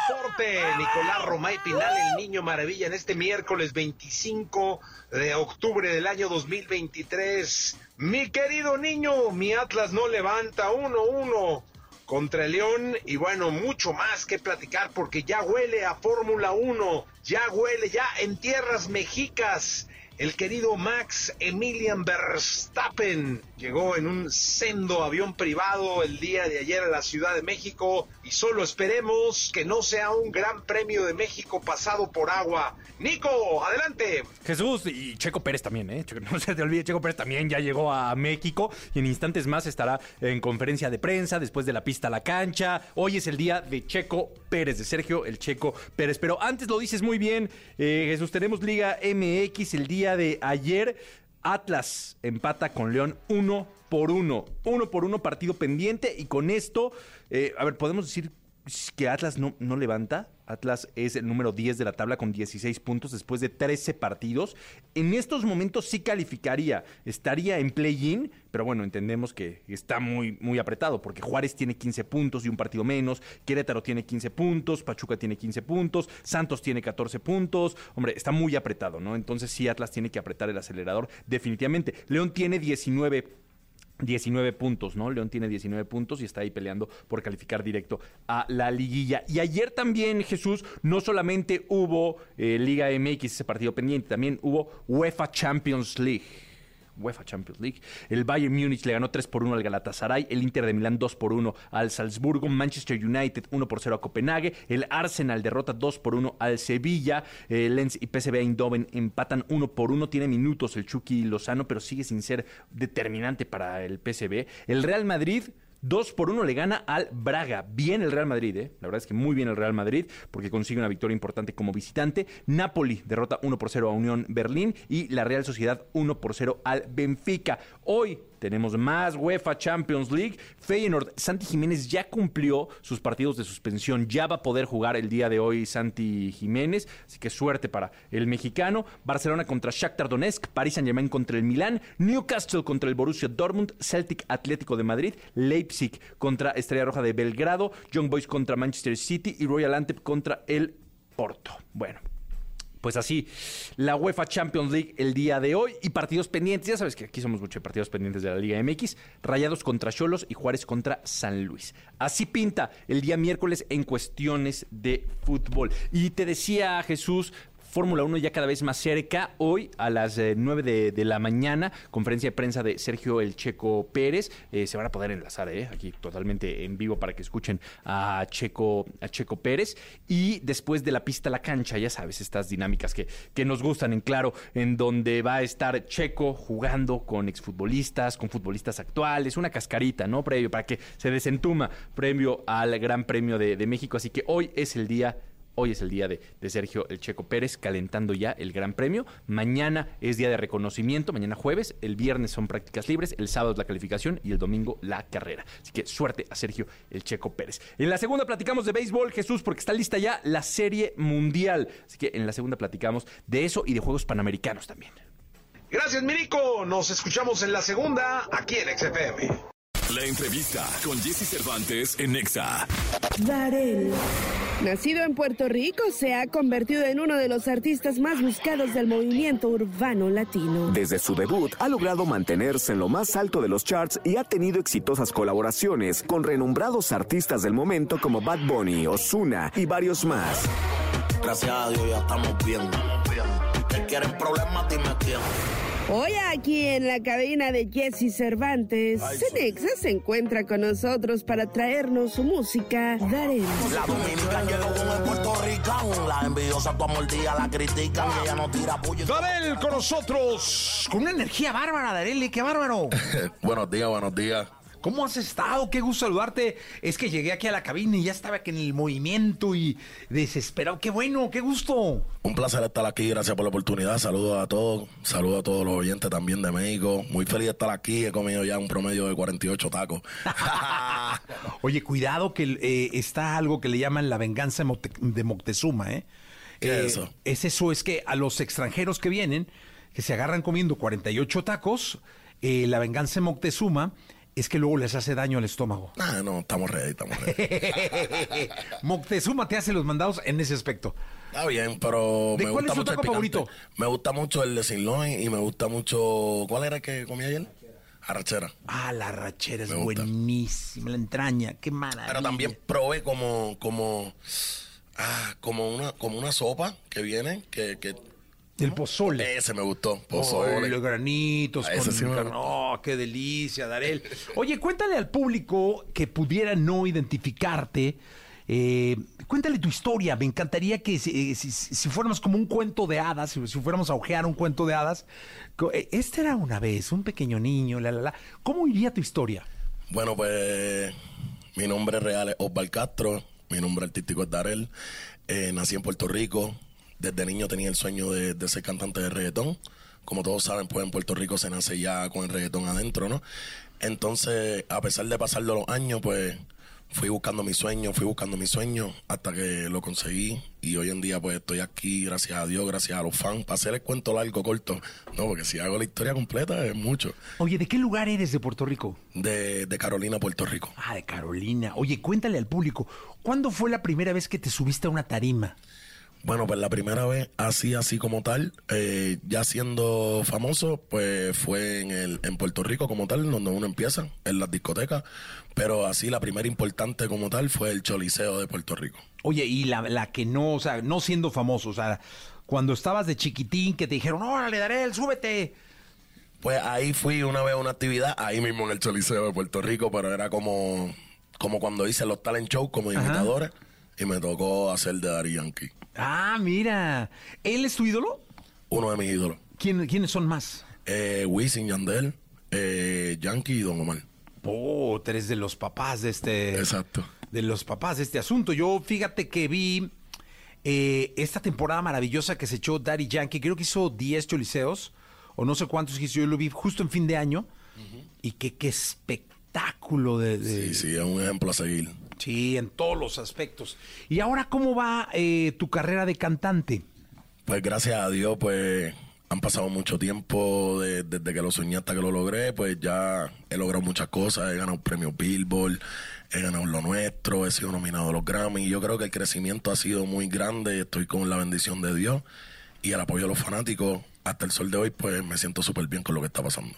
Deporte. Nicolás Romay Pinal, el niño maravilla, en este miércoles 25 de octubre del año 2023. Mi querido niño, mi Atlas no levanta 1-1 contra el León y bueno, mucho más que platicar porque ya huele a Fórmula 1, ya huele ya en tierras mexicas. El querido Max Emilian Verstappen llegó en un sendo avión privado el día de ayer a la Ciudad de México y solo esperemos que no sea un gran premio de México pasado por agua. Nico, adelante. Jesús y Checo Pérez también, ¿eh? *laughs* No se te olvide, Checo Pérez también ya llegó a México y en instantes más estará en conferencia de prensa después de la pista a la cancha. Hoy es el día de Checo Pérez, de Sergio el Checo Pérez. Pero antes lo dices muy bien, eh, Jesús, tenemos Liga MX el día de ayer. Atlas empata con León uno por uno. Uno por uno, partido pendiente. Y con esto, eh, a ver, podemos decir que Atlas no, no levanta. Atlas es el número 10 de la tabla con 16 puntos después de 13 partidos. En estos momentos sí calificaría, estaría en play-in, pero bueno, entendemos que está muy, muy apretado porque Juárez tiene 15 puntos y un partido menos, Querétaro tiene 15 puntos, Pachuca tiene 15 puntos, Santos tiene 14 puntos. Hombre, está muy apretado, ¿no? Entonces sí, Atlas tiene que apretar el acelerador definitivamente. León tiene 19 19 puntos, ¿no? León tiene 19 puntos y está ahí peleando por calificar directo a la liguilla. Y ayer también, Jesús, no solamente hubo eh, Liga MX, ese partido pendiente, también hubo UEFA Champions League. UEFA Champions League. El Bayern Múnich le ganó 3 por 1 al Galatasaray, el Inter de Milán 2 por 1 al Salzburgo, Manchester United 1 por 0 a Copenhague, el Arsenal derrota 2 por 1 al Sevilla, el Lens y PSV Eindhoven empatan 1 por 1, tiene minutos el Chucky Lozano, pero sigue sin ser determinante para el PSV. El Real Madrid 2 por 1 le gana al Braga. Bien el Real Madrid, ¿eh? La verdad es que muy bien el Real Madrid porque consigue una victoria importante como visitante. Napoli derrota 1 por 0 a Unión Berlín y la Real Sociedad 1 por 0 al Benfica. Hoy tenemos más UEFA Champions League. Feyenoord, Santi Jiménez ya cumplió sus partidos de suspensión. Ya va a poder jugar el día de hoy Santi Jiménez. Así que suerte para el mexicano. Barcelona contra Shakhtar Donetsk. Paris Saint-Germain contra el Milán. Newcastle contra el Borussia Dortmund. Celtic Atlético de Madrid. Leipzig contra Estrella Roja de Belgrado. Young Boys contra Manchester City. Y Royal Antep contra el Porto. Bueno, pues así, la UEFA Champions League el día de hoy y partidos pendientes. Ya sabes que aquí somos mucho de partidos pendientes de la Liga MX. Rayados contra Cholos y Juárez contra San Luis. Así pinta el día miércoles en cuestiones de fútbol. Y te decía Jesús, Fórmula 1 ya cada vez más cerca. Hoy a las eh, 9 de, la mañana, conferencia de prensa de Sergio El Checo Pérez. Eh, se van a poder enlazar eh, aquí totalmente en vivo para que escuchen a Checo, a Checo Pérez. Y después de la pista a la cancha, ya sabes, estas dinámicas que, que nos gustan en claro, en donde va a estar Checo jugando con exfutbolistas, con futbolistas actuales, una cascarita, ¿no? Previo para que se desentuma, previo al Gran Premio de México. Así que hoy es el día Hoy es el día de, de, Sergio El Checo Pérez calentando ya el Gran Premio. Mañana es día de reconocimiento, mañana jueves. El viernes son prácticas libres, el sábado es la calificación y el domingo la carrera. Así que suerte a Sergio El Checo Pérez. En la segunda platicamos de béisbol, Jesús, porque está lista ya la Serie Mundial. Así que en la segunda platicamos de eso y de Juegos Panamericanos también. Gracias, Mirico. Nos escuchamos en la segunda aquí en XFM. La entrevista con Jesse Cervantes en Nexa. Darel. Nacido en Puerto Rico, se ha convertido en uno de los artistas más buscados del movimiento urbano latino. Desde su debut, ha logrado mantenerse en lo más alto de los charts y ha tenido exitosas colaboraciones con renombrados artistas del momento como Bad Bunny, Ozuna y varios más. Gracias a Dios ya estamos bien. ¿Qué quieren problemas? Dime quién. Hoy aquí en la cabina de Jesse Cervantes, Cenexa se encuentra con nosotros para traernos su música Darel. La dominica llegó con el puertorriquán. La envidiosa tu amor día la critican. Ella no tira puño. Darel con nosotros, con una energía bárbara, Darel, qué bárbaro. *laughs* buenos días, buenos días. ¿Cómo has estado? Qué gusto saludarte. Es que llegué aquí a la cabina y ya estaba aquí en el movimiento y desesperado. Qué bueno, qué gusto. Un placer estar aquí, gracias por la oportunidad. Saludos a todos, saludos a todos los oyentes también de México. Muy feliz de estar aquí, he comido ya un promedio de 48 tacos. *laughs* *laughs* Oye, cuidado que eh, está algo que le llaman la venganza de Moctezuma, ¿eh? ¿Qué eh, es eso? Es eso, es que a los extranjeros que vienen, que se agarran comiendo 48 tacos, eh, la venganza de Moctezuma es que luego les hace daño al estómago. Ah, no, estamos ready, estamos ready. *laughs* Moctezuma te hace los mandados en ese aspecto. Está bien, pero ¿De me cuál gusta es tu mucho el taco favorito? Me gusta mucho el de sirloin y me gusta mucho... ¿Cuál era el que comí ayer? Arrachera. Ah, la rachera es buenísima, la entraña, qué maravilla. Pero también probé como... como ah, como una, como una sopa que viene, que... que El pozole. ese me gustó, Oh, pozole. los granitos Ah, con sí gusta. Oh, qué delicia, Darel. Oye, cuéntale al público que pudiera no identificarte. eh, cuéntale tu historia. Me encantaría que si, eh, si- si fuéramos como un cuento de hadas, si, si fuéramos a ojear un cuento de hadas. eh, Este era una vez un pequeño niño, la, la, la. ¿Cómo iría tu historia? Bueno, pues mi nombre real es Osval Castro, mi nombre artístico es Darel. Eh, nací en Puerto Rico. Desde niño tenía el sueño de, de ser cantante de reggaetón. Como todos saben, pues en Puerto Rico se nace ya con el reggaetón adentro, ¿no? Entonces, a pesar de pasar los años, pues fui buscando mi sueño, fui buscando mi sueño hasta que lo conseguí y hoy en día pues estoy aquí gracias a Dios, gracias a los fans, para hacer el cuento largo, corto, no, porque si hago la historia completa es mucho. Oye, ¿de qué lugar eres de Puerto Rico? De, de Carolina, Puerto Rico. Ah, de Carolina. Oye, cuéntale al público, ¿cuándo fue la primera vez que te subiste a una tarima? Bueno, pues la primera vez así, así como tal, eh, ya siendo famoso, pues fue en, el, en Puerto Rico como tal, donde uno empieza, en las discotecas, pero así la primera importante como tal fue el Choliseo de Puerto Rico. Oye, y la, la que no, o sea, no siendo famoso, o sea, cuando estabas de chiquitín que te dijeron, órale, Darel, súbete. Pues ahí fui una vez a una actividad, ahí mismo en el Choliseo de Puerto Rico, pero era como, como cuando hice los talent shows como Ajá. imitadores, y me tocó hacer de Daddy Yankee, Ah, mira. ¿Él es tu ídolo? uno de mis ídolos. ¿Quién, ¿Quiénes son más? Eh, Wisin, Yandel, eh, Yankee y Don Omar. Oh, tú eres de los papás de este. Exacto. De los papás de este asunto. Yo, fíjate que vi eh, esta temporada maravillosa que se echó Daddy Yankee. Creo que hizo 10 choliseos, o no sé cuántos hizo. Yo lo vi justo en fin de año. Y que qué espectáculo de. de- Sí, sí, es un ejemplo a seguir. Sí, en todos los aspectos. ¿Y ahora cómo va eh, tu carrera de cantante? Pues gracias a Dios, pues han pasado mucho tiempo de- desde que lo soñé hasta que lo logré, pues ya he logrado muchas cosas, he ganado premios Billboard, he ganado lo nuestro, he sido nominado a los Grammy, yo creo que el crecimiento ha sido muy grande, estoy con la bendición de Dios y el apoyo de los fanáticos, hasta el sol de hoy, pues me siento súper bien con lo que está pasando.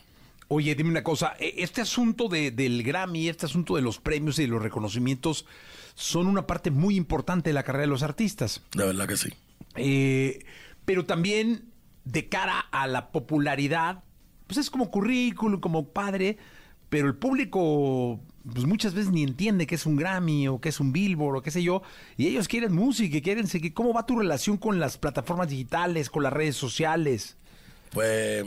Oye, dime una cosa, e- este asunto de- del Grammy, este asunto de los premios y de los reconocimientos son una parte muy importante de la carrera de los artistas. De verdad que sí. Eh, pero también de cara a la popularidad, pues es como currículum, como padre, pero el público pues muchas veces ni entiende qué es un Grammy o qué es un Billboard o qué sé yo, y ellos quieren música, quieren seguir. ¿Cómo va tu relación con las plataformas digitales, con las redes sociales? Pues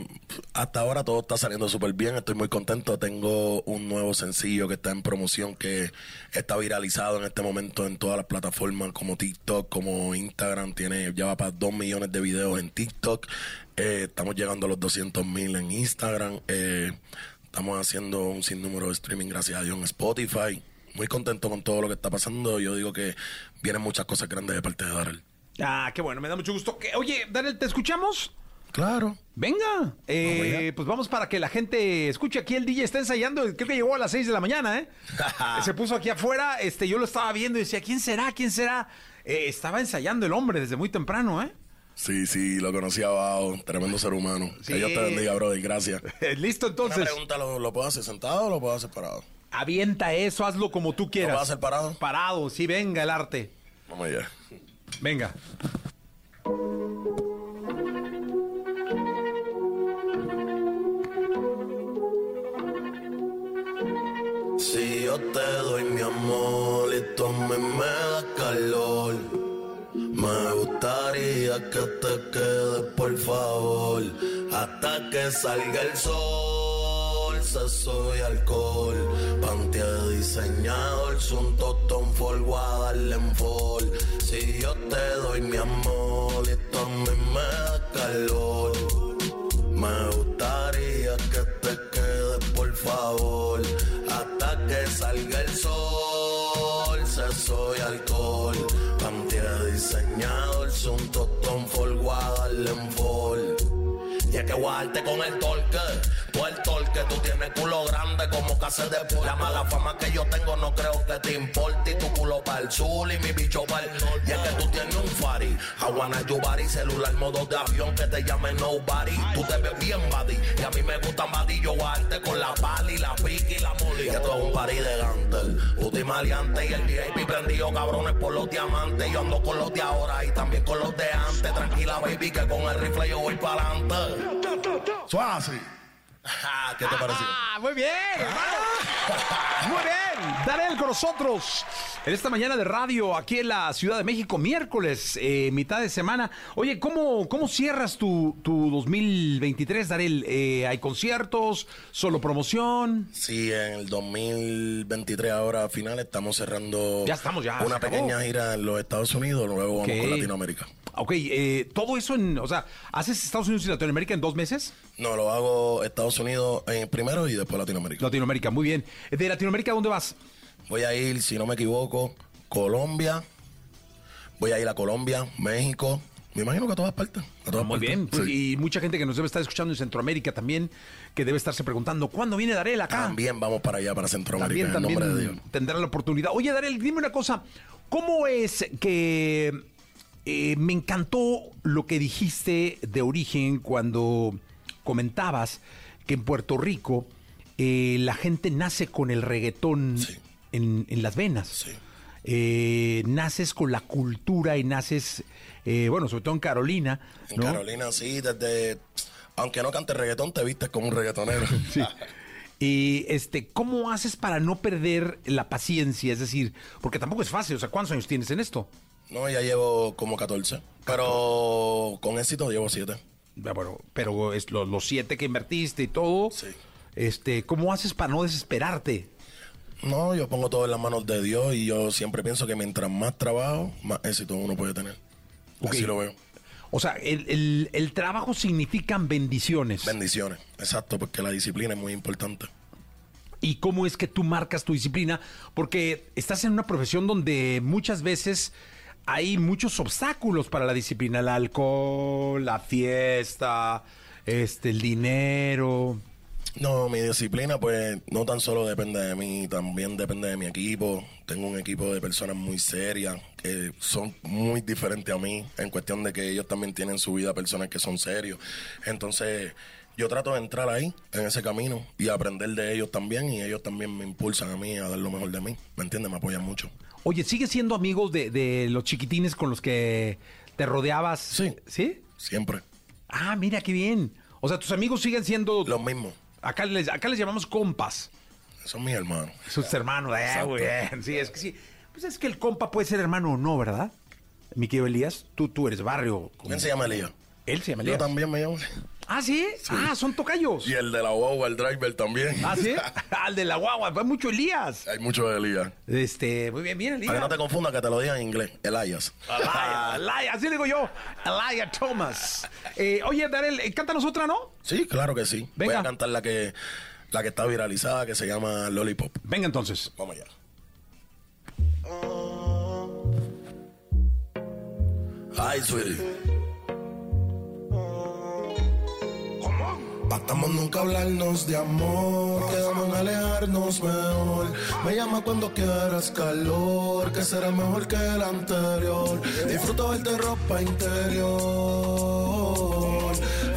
hasta ahora todo está saliendo súper bien, estoy muy contento. Tengo un nuevo sencillo que está en promoción que está viralizado en este momento en todas las plataformas como TikTok, como Instagram. Tiene ya va para 2 millones de videos en TikTok. Eh, estamos llegando a los 200 mil en Instagram. Eh, estamos haciendo un sinnúmero de streaming, gracias a Dios, en Spotify. Muy contento con todo lo que está pasando. Yo digo que vienen muchas cosas grandes de parte de Darrell. Ah, qué bueno, me da mucho gusto. Oye, Daniel, ¿te escuchamos? Claro. Venga, eh, pues vamos para que la gente escuche. Aquí el DJ está ensayando, creo que llegó a las 6 de la mañana, ¿eh? *laughs* Se puso aquí afuera, este, yo lo estaba viendo y decía, ¿quién será? ¿Quién será? Eh, estaba ensayando el hombre desde muy temprano, ¿eh? Sí, sí, lo conocí abajo. Tremendo ser humano. Sí. Que Dios te bendiga, brother. Gracias. *laughs* Listo, entonces. Una pregunta, ¿lo, lo puedo hacer sentado o lo puedo hacer parado? Avienta eso, hazlo como tú quieras. ¿Lo puedo hacer parado? Parado, sí, venga el arte. Vamos allá. Venga. Si yo te doy mi amor y tú a mí me das calor, me gustaría que te quedes por favor hasta que salga el sol. Sexo y alcohol, pantea diseñador, un tostón for darle en fall. Si yo te doy mi amor y tú a mí me das calor, me gustaría que te favor hasta que salga el sol. Sexo y alcohol, pantea diseñador, un tostón for darle en. Y es que guardarte con el torque, tú el torque, tú tienes culo grande como casa de deporte. La mala fama que yo tengo no creo que te importe. Y tu culo para el sur y mi bicho para el norte. Y es que tú tienes un fari, I wanna you body, celular modo de avión que te llame nobody. Tú te ves bien body, y a mí me gustan body, yo guardarte con la pali, la piqui y la moli. Y esto es un party de gantel, puti maleante y el VIP prendido cabrones por los diamantes. Yo ando con los de ahora y también con los de antes. Tranquila baby que con el rifle yo voy para adelante. Suave así. *laughs* ¿Qué te pareció? Ah, muy bien, hermano. *laughs* Muy bien. Darel con nosotros en esta mañana de radio aquí en la Ciudad de México, miércoles, eh, mitad de semana. Oye, ¿cómo, cómo cierras tu, tu 2023, Darel? Eh, ¿Hay conciertos? ¿Solo promoción? Sí, en el 2023 ahora final estamos cerrando Ya estamos, ya, una pequeña gira en los Estados Unidos, luego vamos con Latinoamérica. Ok, eh, todo eso en, o sea, ¿haces Estados Unidos y Latinoamérica en dos meses? No, lo hago Estados Unidos en primero y después Latinoamérica. Latinoamérica, muy bien. ¿De Latinoamérica dónde vas? Voy a ir, si no me equivoco, Colombia. Voy a ir a Colombia, México. Me imagino que a todas partes. A todas Muy partes. bien. Sí. Y mucha gente que nos debe estar escuchando en Centroamérica también, que debe estarse preguntando, ¿cuándo viene Darel acá? También vamos para allá, para Centroamérica, También, en nombre de también Dios. tendrá la oportunidad. Oye, Darel, dime una cosa. ¿Cómo es que eh, me encantó lo que dijiste de origen cuando comentabas que en Puerto Rico eh, la gente nace con el reggaetón en, en las venas? Eh, naces con la cultura y naces, eh, bueno, sobre todo en Carolina. En ¿no? Carolina, sí, desde. Aunque no cante reggaetón, te vistes como un reggaetonero. *laughs* Sí. Y este, ¿cómo haces para no perder la paciencia? Es decir, porque tampoco es fácil. O sea, ¿cuántos años tienes en esto? No, ya llevo como 14. Pero con éxito llevo 7. Ya, bueno, pero es lo- los siete que invertiste y todo. Este, ¿cómo haces para no desesperarte? No, yo pongo todo en las manos de Dios y yo siempre pienso que mientras más trabajo, más éxito uno puede tener. Así lo veo. O sea, el, el- el trabajo significan bendiciones. Bendiciones, exacto, porque la disciplina es muy importante. ¿Y cómo es que tú marcas tu disciplina? Porque estás en una profesión donde muchas veces hay muchos obstáculos para la disciplina. El alcohol, la fiesta, este, el dinero. No, mi disciplina pues no tan solo depende de mí, también depende de mi equipo. Tengo un equipo de personas muy serias que son muy diferentes a mí en cuestión de que ellos también tienen su vida personas que son serios. Entonces yo trato de entrar ahí, en ese camino y aprender de ellos también y ellos también me impulsan a mí a dar lo mejor de mí. ¿Me entiendes? Me apoyan mucho. Oye, ¿sigues siendo amigos de, de los chiquitines con los que te rodeabas? Sí. ¿Sí? Siempre. Ah, mira qué bien. O sea, tus amigos siguen siendo... Los mismos. Acá les, acá les llamamos compas. Son mis hermanos. Sus hermanos. Eh, Exacto. muy bien. Sí, es que sí. Pues es que el compa puede ser hermano o no, ¿verdad? Mi querido Elías, tú, tú eres barrio. ¿Quién se llama Elías? Él se llama Yo Elías. también me llamo. Ah, ¿sí? Ah, son tocayos. Y el de la guagua, el driver también. Ah, ¿sí? *laughs* Al de la guagua. Fue mucho Elías. Hay mucho de Elías. Este, muy bien, bien, Elías. Para que no te confundas que te lo diga en inglés. Elias. Elaya, Elaya, así le digo yo. Elaya Thomas. Eh, oye, Darel, eh, cántanos otra, ¿no? Sí, claro que sí. Voy Venga. a cantar la que, la que está viralizada, que se llama Lollipop. Venga entonces. Vamos allá. Ay, sweetie. Bastamos nunca hablarnos de amor, quedamos en alejarnos mejor. Me llama cuando quieras calor, que será mejor que el anterior. Disfruto verte ropa interior.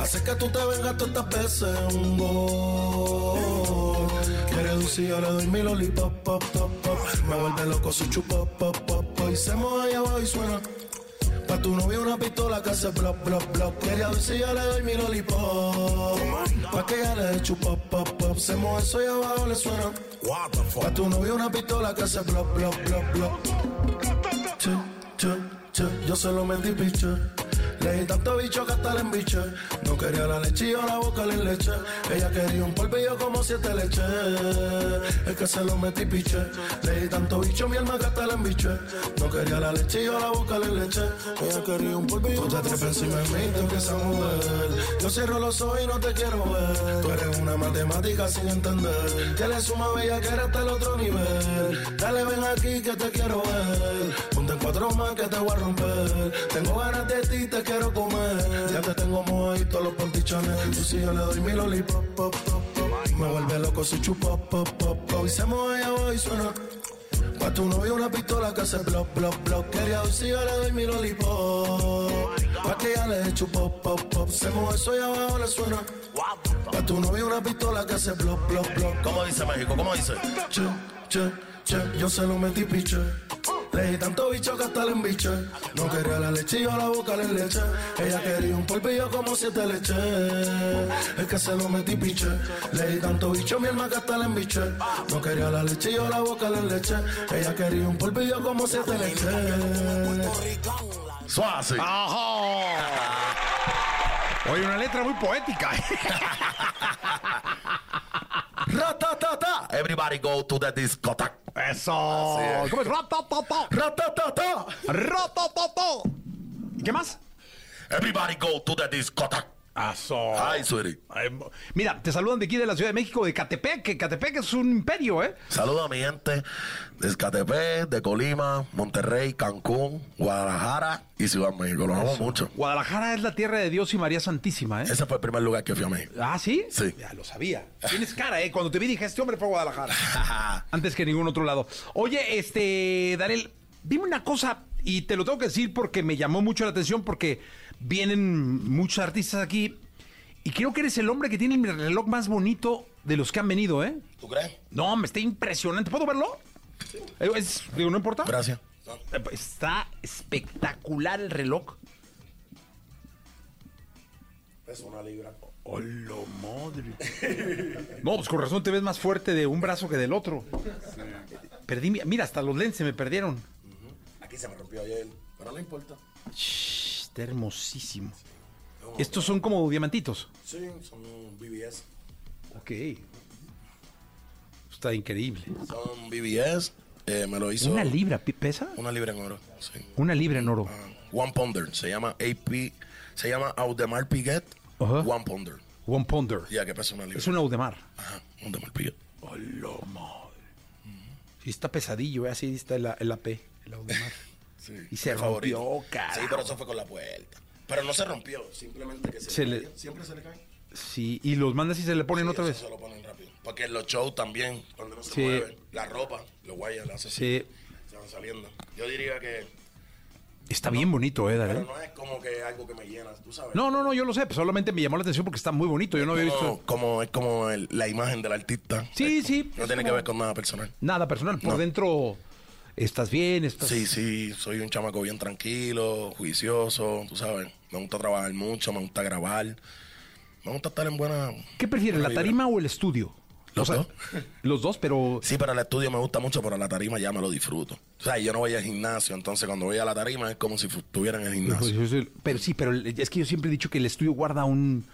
Hace que tú te vengas todas estas veces un gol. Quiere dulce, le doy mi lollipop, pop, pop, pop. Me vuelve loco su chupa, pop, pop, pop. Y se mueve abajo y suena. Pa' tu novio una pistola que hace blop, blop, blop. Quería ver si yo le doy mi lollipop. Pa' que ella le dé chupa, pop, pop. Se mueve eso y abajo le suena. Pa' tu novio una pistola que hace blop, blop, blop, blop. Yo se lo metí piche. Le tanto bicho que hasta le embiche. No quería la leche y la boca le leche. Ella quería un polvillo como siete leche. Es que se lo metí piche. Le di tanto bicho mi alma que hasta le embiche. No quería la leche y la boca le leche. Ella quería un polvillo. Tú te trepas encima de mí te empiezas a mover. Yo cierro los ojos y no te quiero ver. Tú eres una matemática sin entender. Que le suma bella que hasta el otro nivel. Dale, ven aquí que te quiero ver. Ponte cuatro más que te voy a romper. Tengo ganas de ti, te quiero comer. Ya te tengo mojadito los pontichones. Tú si yo le doy mi lollipop, pop, pop, pop. Me vuelve loco su chupa, pop, pop, pop. Y se mueve allá abajo y suena. Pa' tu novio una pistola que hace block, block, block. Quería ver si yo le doy mi lollipop. Pa' que ella le dé chupa, pop, pop. Se mueve eso y abajo le suena. Pa' tu novio una pistola que hace block, block, block. ¿Cómo dice México? ¿Cómo dice? Che, che, che, yo se lo metí piche. Le di tanto bicho que hasta le embiche. No quería la leche y yo a la boca le leche. Ella quería un polvillo como siete leche. Es que se lo metí piche. Le di tanto bicho mi alma que hasta le embiche. No quería la leche y yo la boca le leche. Ella quería un polvillo como siete leche. Suave. Oye, una letra muy poética. Ratatata. Everybody go to the discotheque. Eso. Así es. ¿Cómo es? Ratatata. Ratatata. Ratatata. ¿Y qué más? Everybody go to the discotheque. Aso. Ay, mo- Mira, te saludan de aquí de la Ciudad de México, de Catepec, que Catepec es un imperio, ¿eh? Saludos a mi gente de Escatepec, de Colima, Monterrey, Cancún, Guadalajara y Ciudad de México. Los amo mucho. Guadalajara es la tierra de Dios y María Santísima, ¿eh? Ese fue el primer lugar que fui a México. Ah, ¿sí? Sí. Ya lo sabía. Tienes cara, ¿eh? Cuando te vi dije, este hombre fue a Guadalajara. *laughs* Antes que ningún otro lado. Oye, este, Darel, dime una cosa, y te lo tengo que decir porque me llamó mucho la atención, porque vienen muchos artistas aquí, y creo que eres el hombre que tiene el reloj más bonito de los que han venido, ¿eh? ¿Tú crees? No, me está impresionante. ¿Puedo verlo? Eh, es- digo, no importa. Gracias. Eh, Está espectacular el reloj. Es una libra. ¡Hola, madre! *laughs* No, pues con razón te ves más fuerte de un brazo que del otro. Perdí, mi- mira, hasta los lentes se me perdieron. Se me rompió ayer, pero no importa. Shh, está hermosísimo. Estos son como diamantitos. Sí, son BBS. Ok. Está increíble. Son BBS. eh, me lo hizo. ¿Una libra pesa? Una libra en oro. Sí. Una libra en oro. One Ponder. Se llama AP. Se llama Audemars Piguet. Ajá. One Ponder. One Ponder. Ya que pesa una libra. Es un Audemar. Ajá. Audemars Piguet. ¡Hola, madre! Sí, está pesadillo, ¿eh? Así está el, el AP, el Audemars. *laughs* Sí. Y se rompió, cara. Sí, pero eso fue con la vuelta. Pero no se rompió, simplemente que se, Se le le- cayó. Siempre se le cae. Sí, y los mandas y se le ponen Sí, otra vez. Se lo ponen rápido. Porque los shows también, cuando no se Sí. mueven, la ropa, los guayas la hacen Sí. Se van saliendo. Yo diría que. Está bien bonito, ¿eh, Pero no es como que algo que me llena, tú sabes. No, no, no, yo lo sé, pues solamente me llamó la atención porque está muy bonito. Yo no había Como- visto Como, es como el- la imagen del artista. Sí, sí. No tiene que ver con nada personal. nada personal. Por No. dentro estás bien, estás. Sí, sí, soy un chamaco bien tranquilo, juicioso, tú sabes. Me gusta trabajar mucho, me gusta grabar. Me gusta estar en buena. ¿Qué prefieres, la vibra. tarima o el estudio? Los O sea, dos. Los dos, pero. Sí, pero el estudio me gusta mucho, pero la tarima ya me lo disfruto. O sea, yo no voy al gimnasio, entonces cuando voy a la tarima es como si fu- estuviera en el gimnasio. Pues, es el- pero sí, pero es que yo siempre he dicho que el estudio guarda un.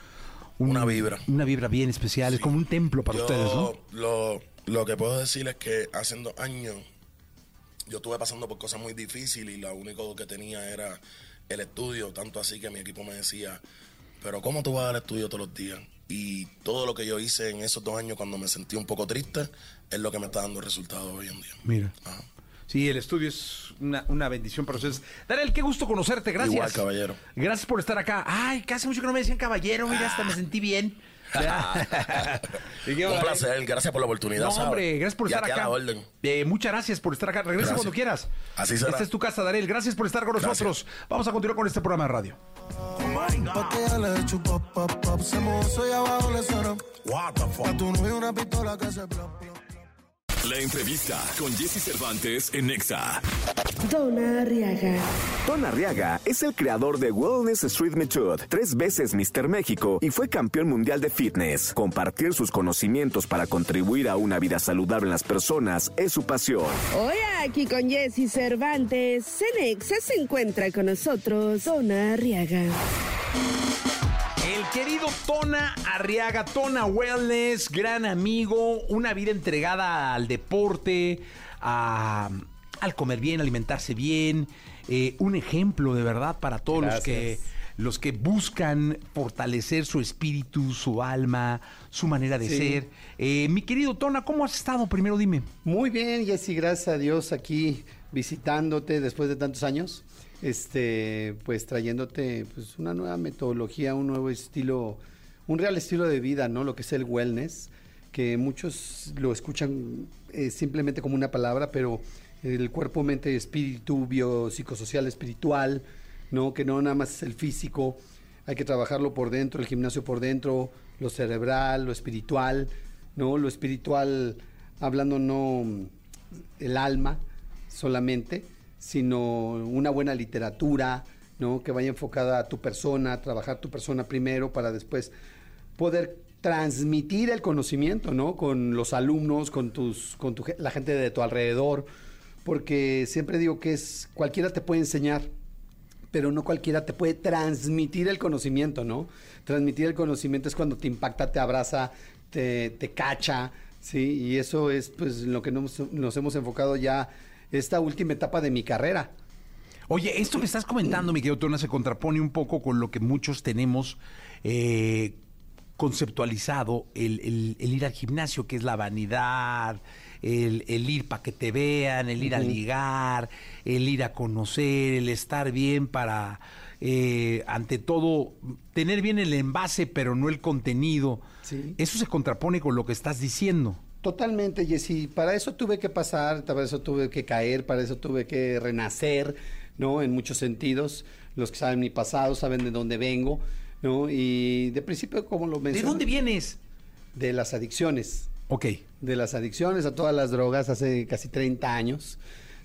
un- Una vibra. Una vibra bien especial. Es como un templo para Yo ustedes, ¿no? lo, lo que puedo decir es que hace dos años yo estuve pasando por cosas muy difíciles y lo único que tenía era el estudio, tanto así que mi equipo me decía, pero ¿cómo tú vas al estudio todos los días? Y todo lo que yo hice en esos dos años cuando me sentí un poco triste es lo que me está dando resultados hoy en día. Mira. Ajá. Sí, el estudio es una, una bendición para ustedes. Darel, qué gusto conocerte, gracias. Igual, caballero. Gracias por estar acá. Ay, casi mucho que no me decían caballero, mira, hasta me sentí bien. *laughs* Y qué Un placer, gracias por la oportunidad. No, ¿sabes? hombre, gracias por Y estar aquí a acá. la orden. Eh, muchas gracias por estar acá. Regresa Gracias. cuando quieras. Así será. Esta es tu casa, Darel. Gracias por estar con Gracias. nosotros. Vamos a continuar con este programa de radio. Pa' La entrevista con Jesse Cervantes en Nexa. Donna Arriaga. Don Arriaga es el creador de Wellness Street Method, tres veces Mr. México y fue campeón mundial de fitness. Compartir sus conocimientos para contribuir a una vida saludable en las personas es su pasión. Hoy aquí con Jesse Cervantes, Cenexa se encuentra con nosotros, Donna Arriaga. El querido Tona Arriaga, Tona Wellness, gran amigo, una vida entregada al deporte, a- al comer bien, alimentarse bien, eh, un ejemplo de verdad para todos los que, los que buscan fortalecer su espíritu, su alma, su manera de Sí. ser. Eh, mi querido Tona, ¿cómo has estado? Primero dime. Muy bien, Jessy, gracias a Dios aquí visitándote después de tantos años. Este, pues trayéndote pues una nueva metodología, un nuevo estilo, un real estilo de vida, ¿no? Lo que es el wellness, que muchos lo escuchan eh, simplemente como una palabra, pero el cuerpo, mente, espíritu, biopsicosocial, espiritual, ¿no? Que no nada más es el físico, hay que trabajarlo por dentro, el gimnasio por dentro, lo cerebral, lo espiritual, ¿no? Lo espiritual, hablando no el alma solamente, sino una buena literatura, ¿no? Que vaya enfocada a tu persona, trabajar tu persona primero para después poder transmitir el conocimiento, ¿no? Con los alumnos, con tus, con tu, la gente de tu alrededor, porque siempre digo que es cualquiera te puede enseñar, pero no cualquiera te puede transmitir el conocimiento, ¿no? Transmitir el conocimiento es cuando te impacta, te abraza, te, te cacha, ¿sí? Y eso es pues lo que nos hemos enfocado ya esta última etapa de mi carrera. Oye, esto que estás comentando, mi querido Tona, se contrapone un poco con lo que muchos tenemos eh, conceptualizado el, el- el ir al gimnasio, que es la vanidad, el, el ir para que te vean, el ir a ligar, el ir a conocer, el estar bien para, eh, ante todo, tener bien el envase, pero no el contenido. Eso se contrapone con lo que estás diciendo. Totalmente, Jessy. Para eso tuve que pasar, para eso tuve que caer, para eso tuve que renacer, ¿no? En muchos sentidos. Los que saben mi pasado saben de dónde vengo, ¿no? Y de principio, como lo mencioné. dónde vienes? De las adicciones. Ok. De las adicciones a todas las drogas hace casi 30 años,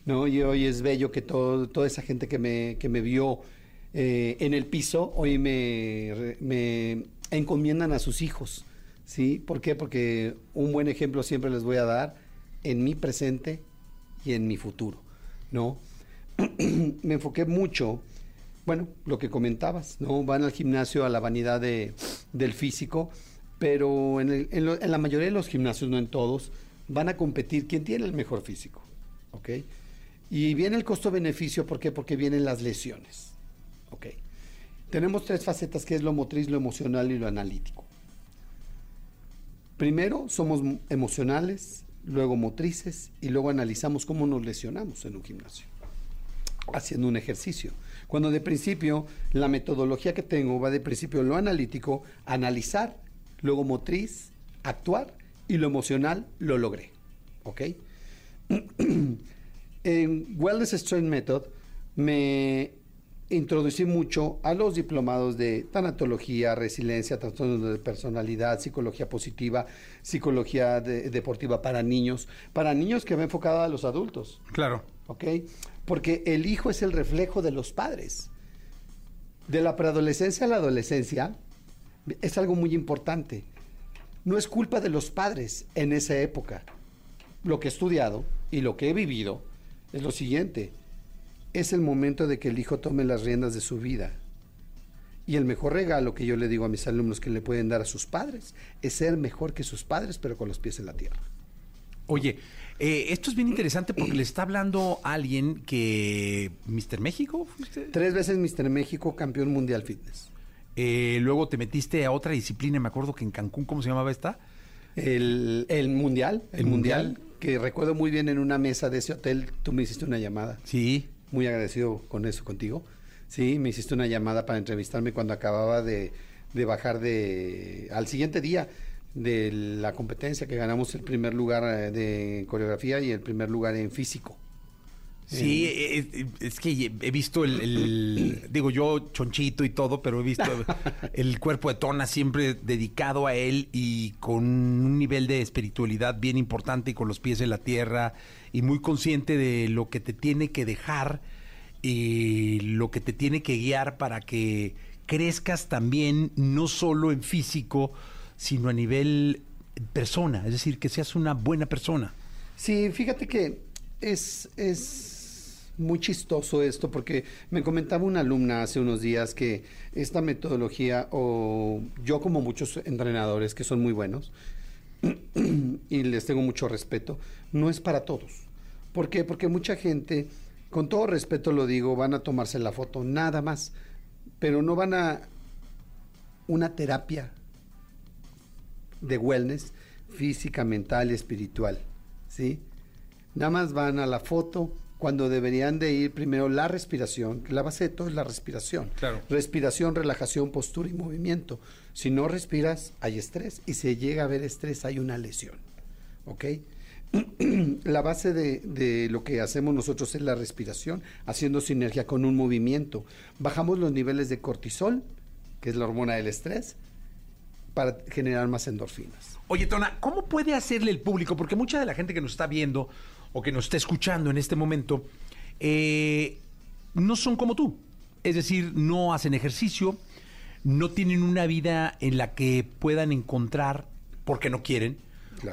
¿no? Y hoy es bello que todo, toda esa gente que me, que me vio eh, en el piso, hoy me encomiendan a sus hijos, ¿sí? ¿Por qué? Porque un buen ejemplo siempre les voy a dar en mi presente y en mi futuro, ¿no? *clears throat* me enfoqué mucho, bueno, lo que comentabas, ¿no? Van al gimnasio a la vanidad de, del físico, pero en, la mayoría de los gimnasios, no en todos, van a competir quién tiene el mejor físico, ¿ok? Y viene el costo-beneficio, ¿por qué? Porque vienen las lesiones, ¿ok? Tenemos tres facetas, que es lo motriz, lo emocional y lo analítico. Primero somos emocionales, luego motrices y luego analizamos cómo nos lesionamos en un gimnasio haciendo un ejercicio. Cuando de principio la metodología que tengo va de principio lo analítico, analizar, luego motriz, actuar y lo emocional lo logré. ¿Ok? *clears throat* en Wellness Strength Method me introducí mucho a los diplomados de tanatología, resiliencia, trastornos de personalidad, psicología positiva, psicología de- deportiva para niños, para niños que va enfocado a los adultos. Claro. ¿ok? Porque el hijo es el reflejo de los padres. De la preadolescencia a la adolescencia es algo muy importante. No es culpa de los padres en esa época. Lo que he estudiado y lo que he vivido es lo siguiente. Es el momento de que el hijo tome las riendas de su vida. Y el mejor regalo que yo le digo a mis alumnos que le pueden dar a sus padres es ser mejor que sus padres, pero con los pies en la tierra. Oye, eh, esto es bien interesante porque le está hablando alguien que... ¿Mr. México? fuiste? Tres veces Mr. México, campeón mundial fitness. Eh, luego te metiste a otra disciplina, me acuerdo que en Cancún, ¿cómo se llamaba esta? El, el mundial, el, ¿El mundial, mundial? que recuerdo muy bien en una mesa de ese hotel, tú me hiciste una llamada. Sí. Muy agradecido con eso contigo. Sí, me hiciste una llamada para entrevistarme cuando acababa de, de bajar de al siguiente día de la competencia que ganamos el primer lugar eh, de coreografía y el primer lugar en físico. Sí, eh, eh, es que he visto el, el- *clears throat* digo yo chonchito y todo, pero he visto *laughs* el cuerpo de Tona siempre dedicado a él y con un nivel de espiritualidad bien importante y con los pies en la tierra y muy consciente de lo que te tiene que dejar y lo que te tiene que guiar para que crezcas también no solo en físico, sino a nivel persona, es decir, que seas una buena persona. Sí, fíjate que es, es muy chistoso esto porque me comentaba una alumna hace unos días que esta metodología, o yo como muchos entrenadores que son muy buenos, *clears throat* y les tengo mucho respeto, no es para todos. ¿Por qué? Porque mucha gente, con todo respeto lo digo, van a tomarse la foto, nada más, pero no van a una terapia de wellness física, mental y espiritual, ¿sí? Nada más van a la foto cuando deberían de ir primero la respiración, que la base de todo es la respiración. Claro. Respiración, relajación, postura y movimiento. Si no respiras, hay estrés y si llega a haber estrés, hay una lesión, ¿ok? *clears throat* la base de, lo que hacemos nosotros es la respiración, haciendo sinergia con un movimiento. Bajamos los niveles de cortisol, que es la hormona del estrés, para generar más endorfinas. Oye, Tona, ¿cómo puede hacerle el público? Porque mucha de la gente que nos está viendo o que nos está escuchando en este momento eh, no son como tú. Es decir, no hacen ejercicio, no tienen una vida en la que puedan encontrar, porque no quieren,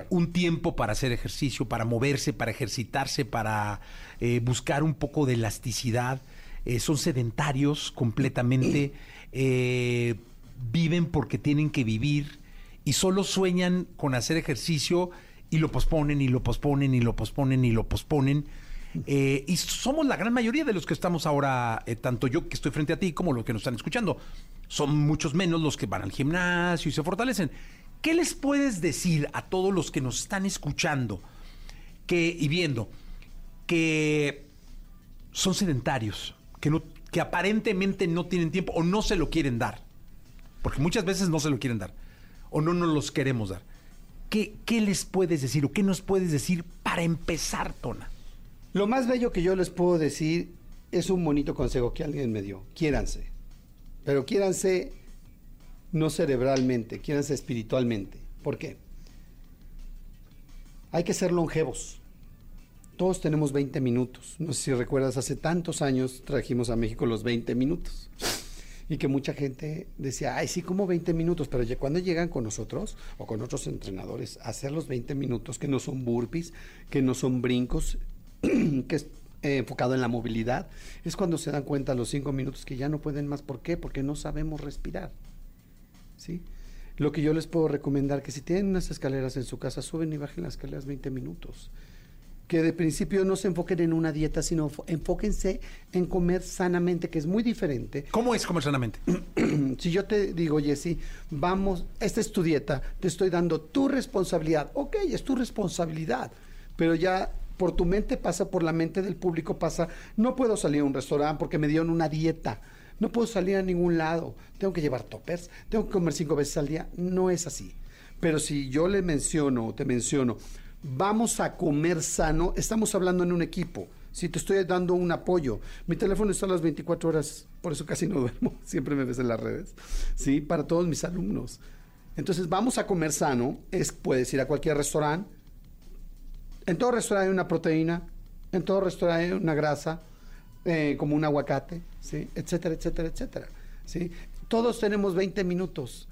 un tiempo para hacer ejercicio, para moverse, para ejercitarse, para eh, buscar un poco de elasticidad. Eh, son sedentarios completamente, *clears throat* eh, viven porque tienen que vivir y solo sueñan con hacer ejercicio y lo posponen y lo posponen y lo posponen y lo posponen. *clears throat* Eh, y somos la gran mayoría de los que estamos ahora, eh, tanto yo que estoy frente a ti como los que nos están escuchando. Son muchos menos los que van al gimnasio y se fortalecen. ¿Qué les puedes decir a todos los que nos están escuchando que, y viendo que son sedentarios, que, aparentemente no tienen tiempo o no se lo quieren dar? Porque muchas veces no se lo quieren dar o no nos los queremos dar. ¿Qué, qué les puedes decir o qué nos puedes decir para empezar, Tona? Lo más bello que yo les puedo decir es un bonito consejo que alguien me dio. Quiéranse. Pero quiéranse no cerebralmente, quiéranse espiritualmente. ¿Por qué? Hay que ser longevos. Todos tenemos 20 minutos. No sé si recuerdas, hace tantos años trajimos a México los 20 minutos. Y que mucha gente decía, ay, sí, como 20 minutos, pero ya cuando llegan con nosotros o con otros entrenadores a hacer los 20 minutos, que no son burpees, que no son brincos, *clears throat* que es eh, enfocado en la movilidad, es cuando se dan cuenta los 5 minutos que ya no pueden más. ¿Por qué? Porque no sabemos respirar. ¿Sí? Lo que yo les puedo recomendar que si tienen unas escaleras en su casa, suben y bajen las escaleras 20 minutos. Que de principio no se enfoquen en una dieta, sino enfóquense en comer sanamente, que es muy diferente. ¿Cómo es comer sanamente? *clears throat* si yo te digo, Jesse, vamos, esta es tu dieta, te estoy dando tu responsabilidad. Ok, es tu responsabilidad, pero ya por tu mente pasa, por la mente del público pasa, no puedo salir a un restaurante porque me dieron una dieta. No puedo salir a ningún lado. Tengo que llevar toppers, tengo que comer cinco veces al día. No es así. Pero si yo le menciono, te menciono, vamos a comer sano, estamos hablando en un equipo. Si te estoy dando un apoyo, mi teléfono está a las 24 horas, por eso casi no duermo, *laughs* siempre me ves en las redes, ¿sí? Para todos mis alumnos. Entonces, vamos a comer sano, es, puedes ir a cualquier restaurante, en todo restaurante hay una proteína, en todo restaurante hay una grasa, eh, como un aguacate, ¿sí? etcétera, etcétera, etcétera. ¿sí? Todos tenemos 20 minutos.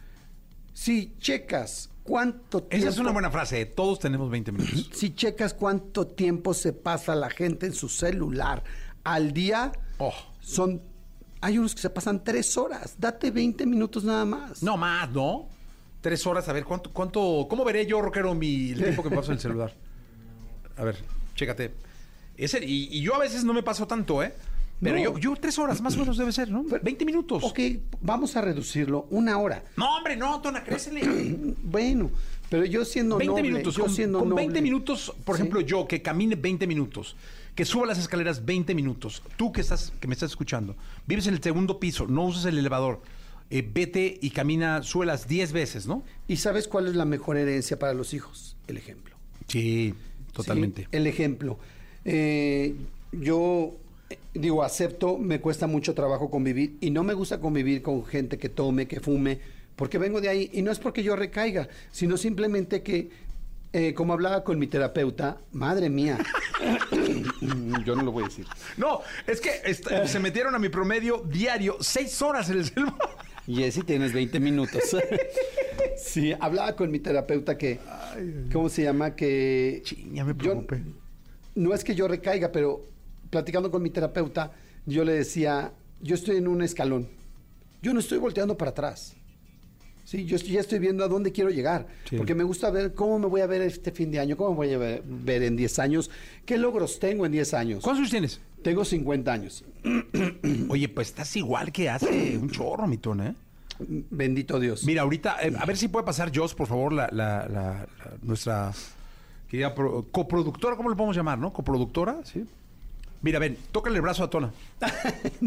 Si checas cuánto tiempo... Esa es una buena frase. ¿eh? Todos tenemos 20 minutos. *clears throat* Si checas cuánto tiempo se pasa la gente en su celular al día, Oh. son... Hay unos que se pasan tres horas. Date 20 minutos nada más. No más, ¿no? Tres horas, a ver, ¿cuánto, cuánto, ¿cómo veré yo, rockero, mi, el tiempo que me paso en el celular? A ver, chécate. Ese, y, y yo a veces no me paso tanto, ¿eh? Pero No. yo, yo tres horas más o menos debe ser, ¿no? 20 minutos. Ok, vamos a reducirlo una hora. No, hombre, no, Tona, crécele. *clears throat* Bueno, pero yo siendo 20 noble, minutos. yo Con, siendo con 20 noble. minutos, por Sí. ejemplo, yo que camine 20 minutos, que suba las escaleras 20 minutos, tú que estás, que me estás escuchando, vives en el segundo piso, no usas el elevador, eh, vete y camina, sube las 10 veces, ¿no? ¿Y sabes cuál es la mejor herencia para los hijos? El ejemplo. Sí, totalmente. Sí, el ejemplo. Eh, yo eh, digo, acepto, me cuesta mucho trabajo convivir y no me gusta convivir con gente que tome, que fume, porque vengo de ahí y no es porque yo recaiga, sino simplemente que, eh, como hablaba con mi terapeuta, madre mía, *coughs* yo no lo voy a decir. No, es que est- se metieron a mi promedio diario 6 horas en el celular. Jessy, tienes 20 minutos. *laughs* sí, hablaba con mi terapeuta que, ¿cómo se llama? Que ya me preocupé. No es que yo recaiga, pero platicando con mi terapeuta, yo le decía, yo estoy en un escalón, yo no estoy volteando para atrás. Sí, yo estoy- ya estoy viendo a dónde quiero llegar, Sí. porque me gusta ver cómo me voy a ver este fin de año, cómo me voy a ver, ver en 10 años, qué logros tengo en 10 años. ¿Cuántos años tienes? Tengo 50 años. *clears throat* Oye, pues estás igual que hace un chorro, mi Tona, ¿eh? Bendito Dios. Mira, ahorita, eh, a ver si puede pasar Jos, por favor, la, la- la- la- nuestra querida pro- coproductora, ¿cómo le podemos llamar, no? ¿Coproductora? Sí. Mira, ven, tócale el brazo a Tona. *laughs*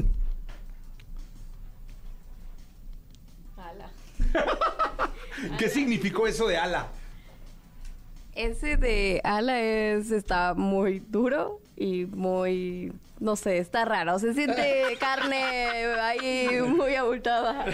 *laughs* ¿Qué significó eso de ala? Ese de ala es, está muy duro y muy, no sé, está raro. Se siente *laughs* carne ahí muy abultada.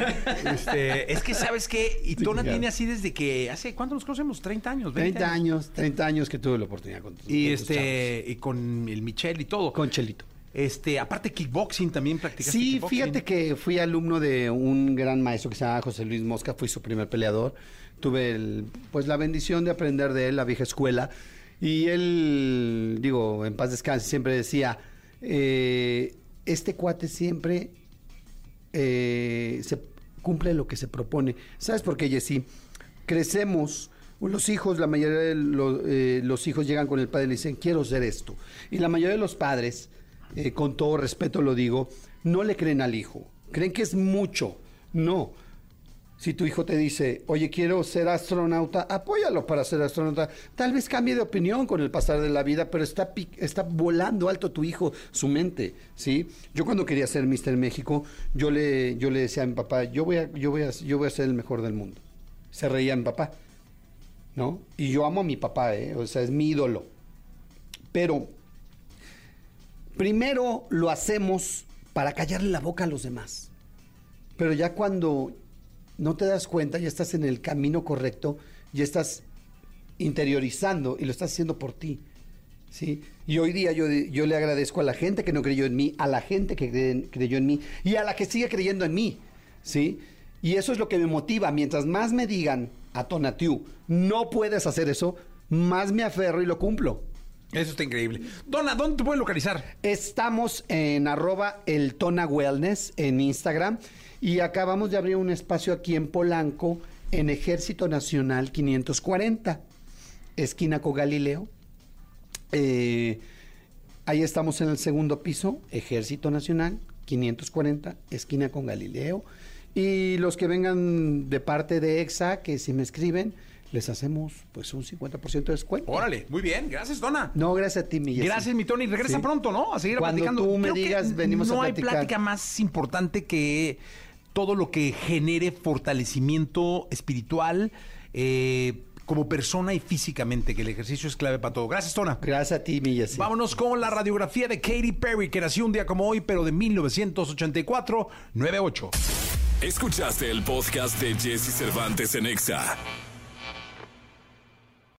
Este, es que, ¿sabes qué? Y Tona tiene así desde que, ¿hace cuánto nos conocemos? 30 años, 20 30 años, 30 años que tuve la oportunidad con, Y con tus este, y con el Michel y todo. Con Chelito. Este, aparte kickboxing también practicaste Sí, kickboxing. fíjate que fui alumno de un gran maestro que se llama José Luis Mosca, fui su primer peleador. Tuve el- pues la bendición de aprender de él, la vieja escuela. Y él, digo, en paz descanse, siempre decía, eh, este cuate siempre eh, se cumple lo que se propone. ¿Sabes por qué, Jessy? Crecemos Los hijos, la mayoría de lo- eh, los hijos llegan con el padre y le dicen, quiero ser esto. Y la mayoría de los padres, eh, con todo respeto lo digo, no le creen al hijo. Creen que es mucho. No. Si tu hijo te dice, oye, quiero ser astronauta, apóyalo para ser astronauta. Tal vez cambie de opinión con el pasar de la vida, pero está, está volando alto tu hijo, su mente, ¿sí? Yo cuando quería ser Mister México, yo le, yo le decía a mi papá, yo voy a, yo, voy a, yo voy a ser el mejor del mundo. Se reía mi papá, ¿no? Y yo amo a mi papá, ¿eh? O sea, es mi ídolo. Pero primero lo hacemos para callarle la boca a los demás. Pero ya cuando no te das cuenta, ya estás en el camino correcto, ya estás interiorizando y lo estás haciendo por ti. ¿sí? Y hoy día yo, yo le agradezco a la gente que no creyó en mí, a la gente que cre- creyó en mí y a la que sigue creyendo en mí. ¿sí? Y eso es lo que me motiva. Mientras más me digan a Tonatiu, no puedes hacer eso, más me aferro y lo cumplo. Eso está increíble. Dona, ¿dónde te pueden localizar? Estamos en arroba el Tona Wellness en Instagram y acabamos de abrir un espacio aquí en Polanco en Ejército Nacional 540, esquina con Galileo. Eh, ahí estamos en el segundo piso, Ejército Nacional 540, esquina con Galileo. Y los que vengan de parte de EXA, que si me escriben, les hacemos pues un 50% de descuento. Órale, muy bien. Gracias, Dona. No, gracias a ti, mi. Gracias, mi Tony. Regresa Sí. pronto, ¿no? A seguir Cuando platicando. tú me Creo digas, venimos a no hay platicar. plática más importante que todo lo que genere fortalecimiento espiritual eh, como persona y físicamente, que el ejercicio es clave para todo. Gracias, Tona. Gracias a ti, mi Jessy. Vámonos con la radiografía de Katy Perry, que nació un día como hoy, pero de 1984, 98. Escuchaste el podcast de Jesse Cervantes en Exa.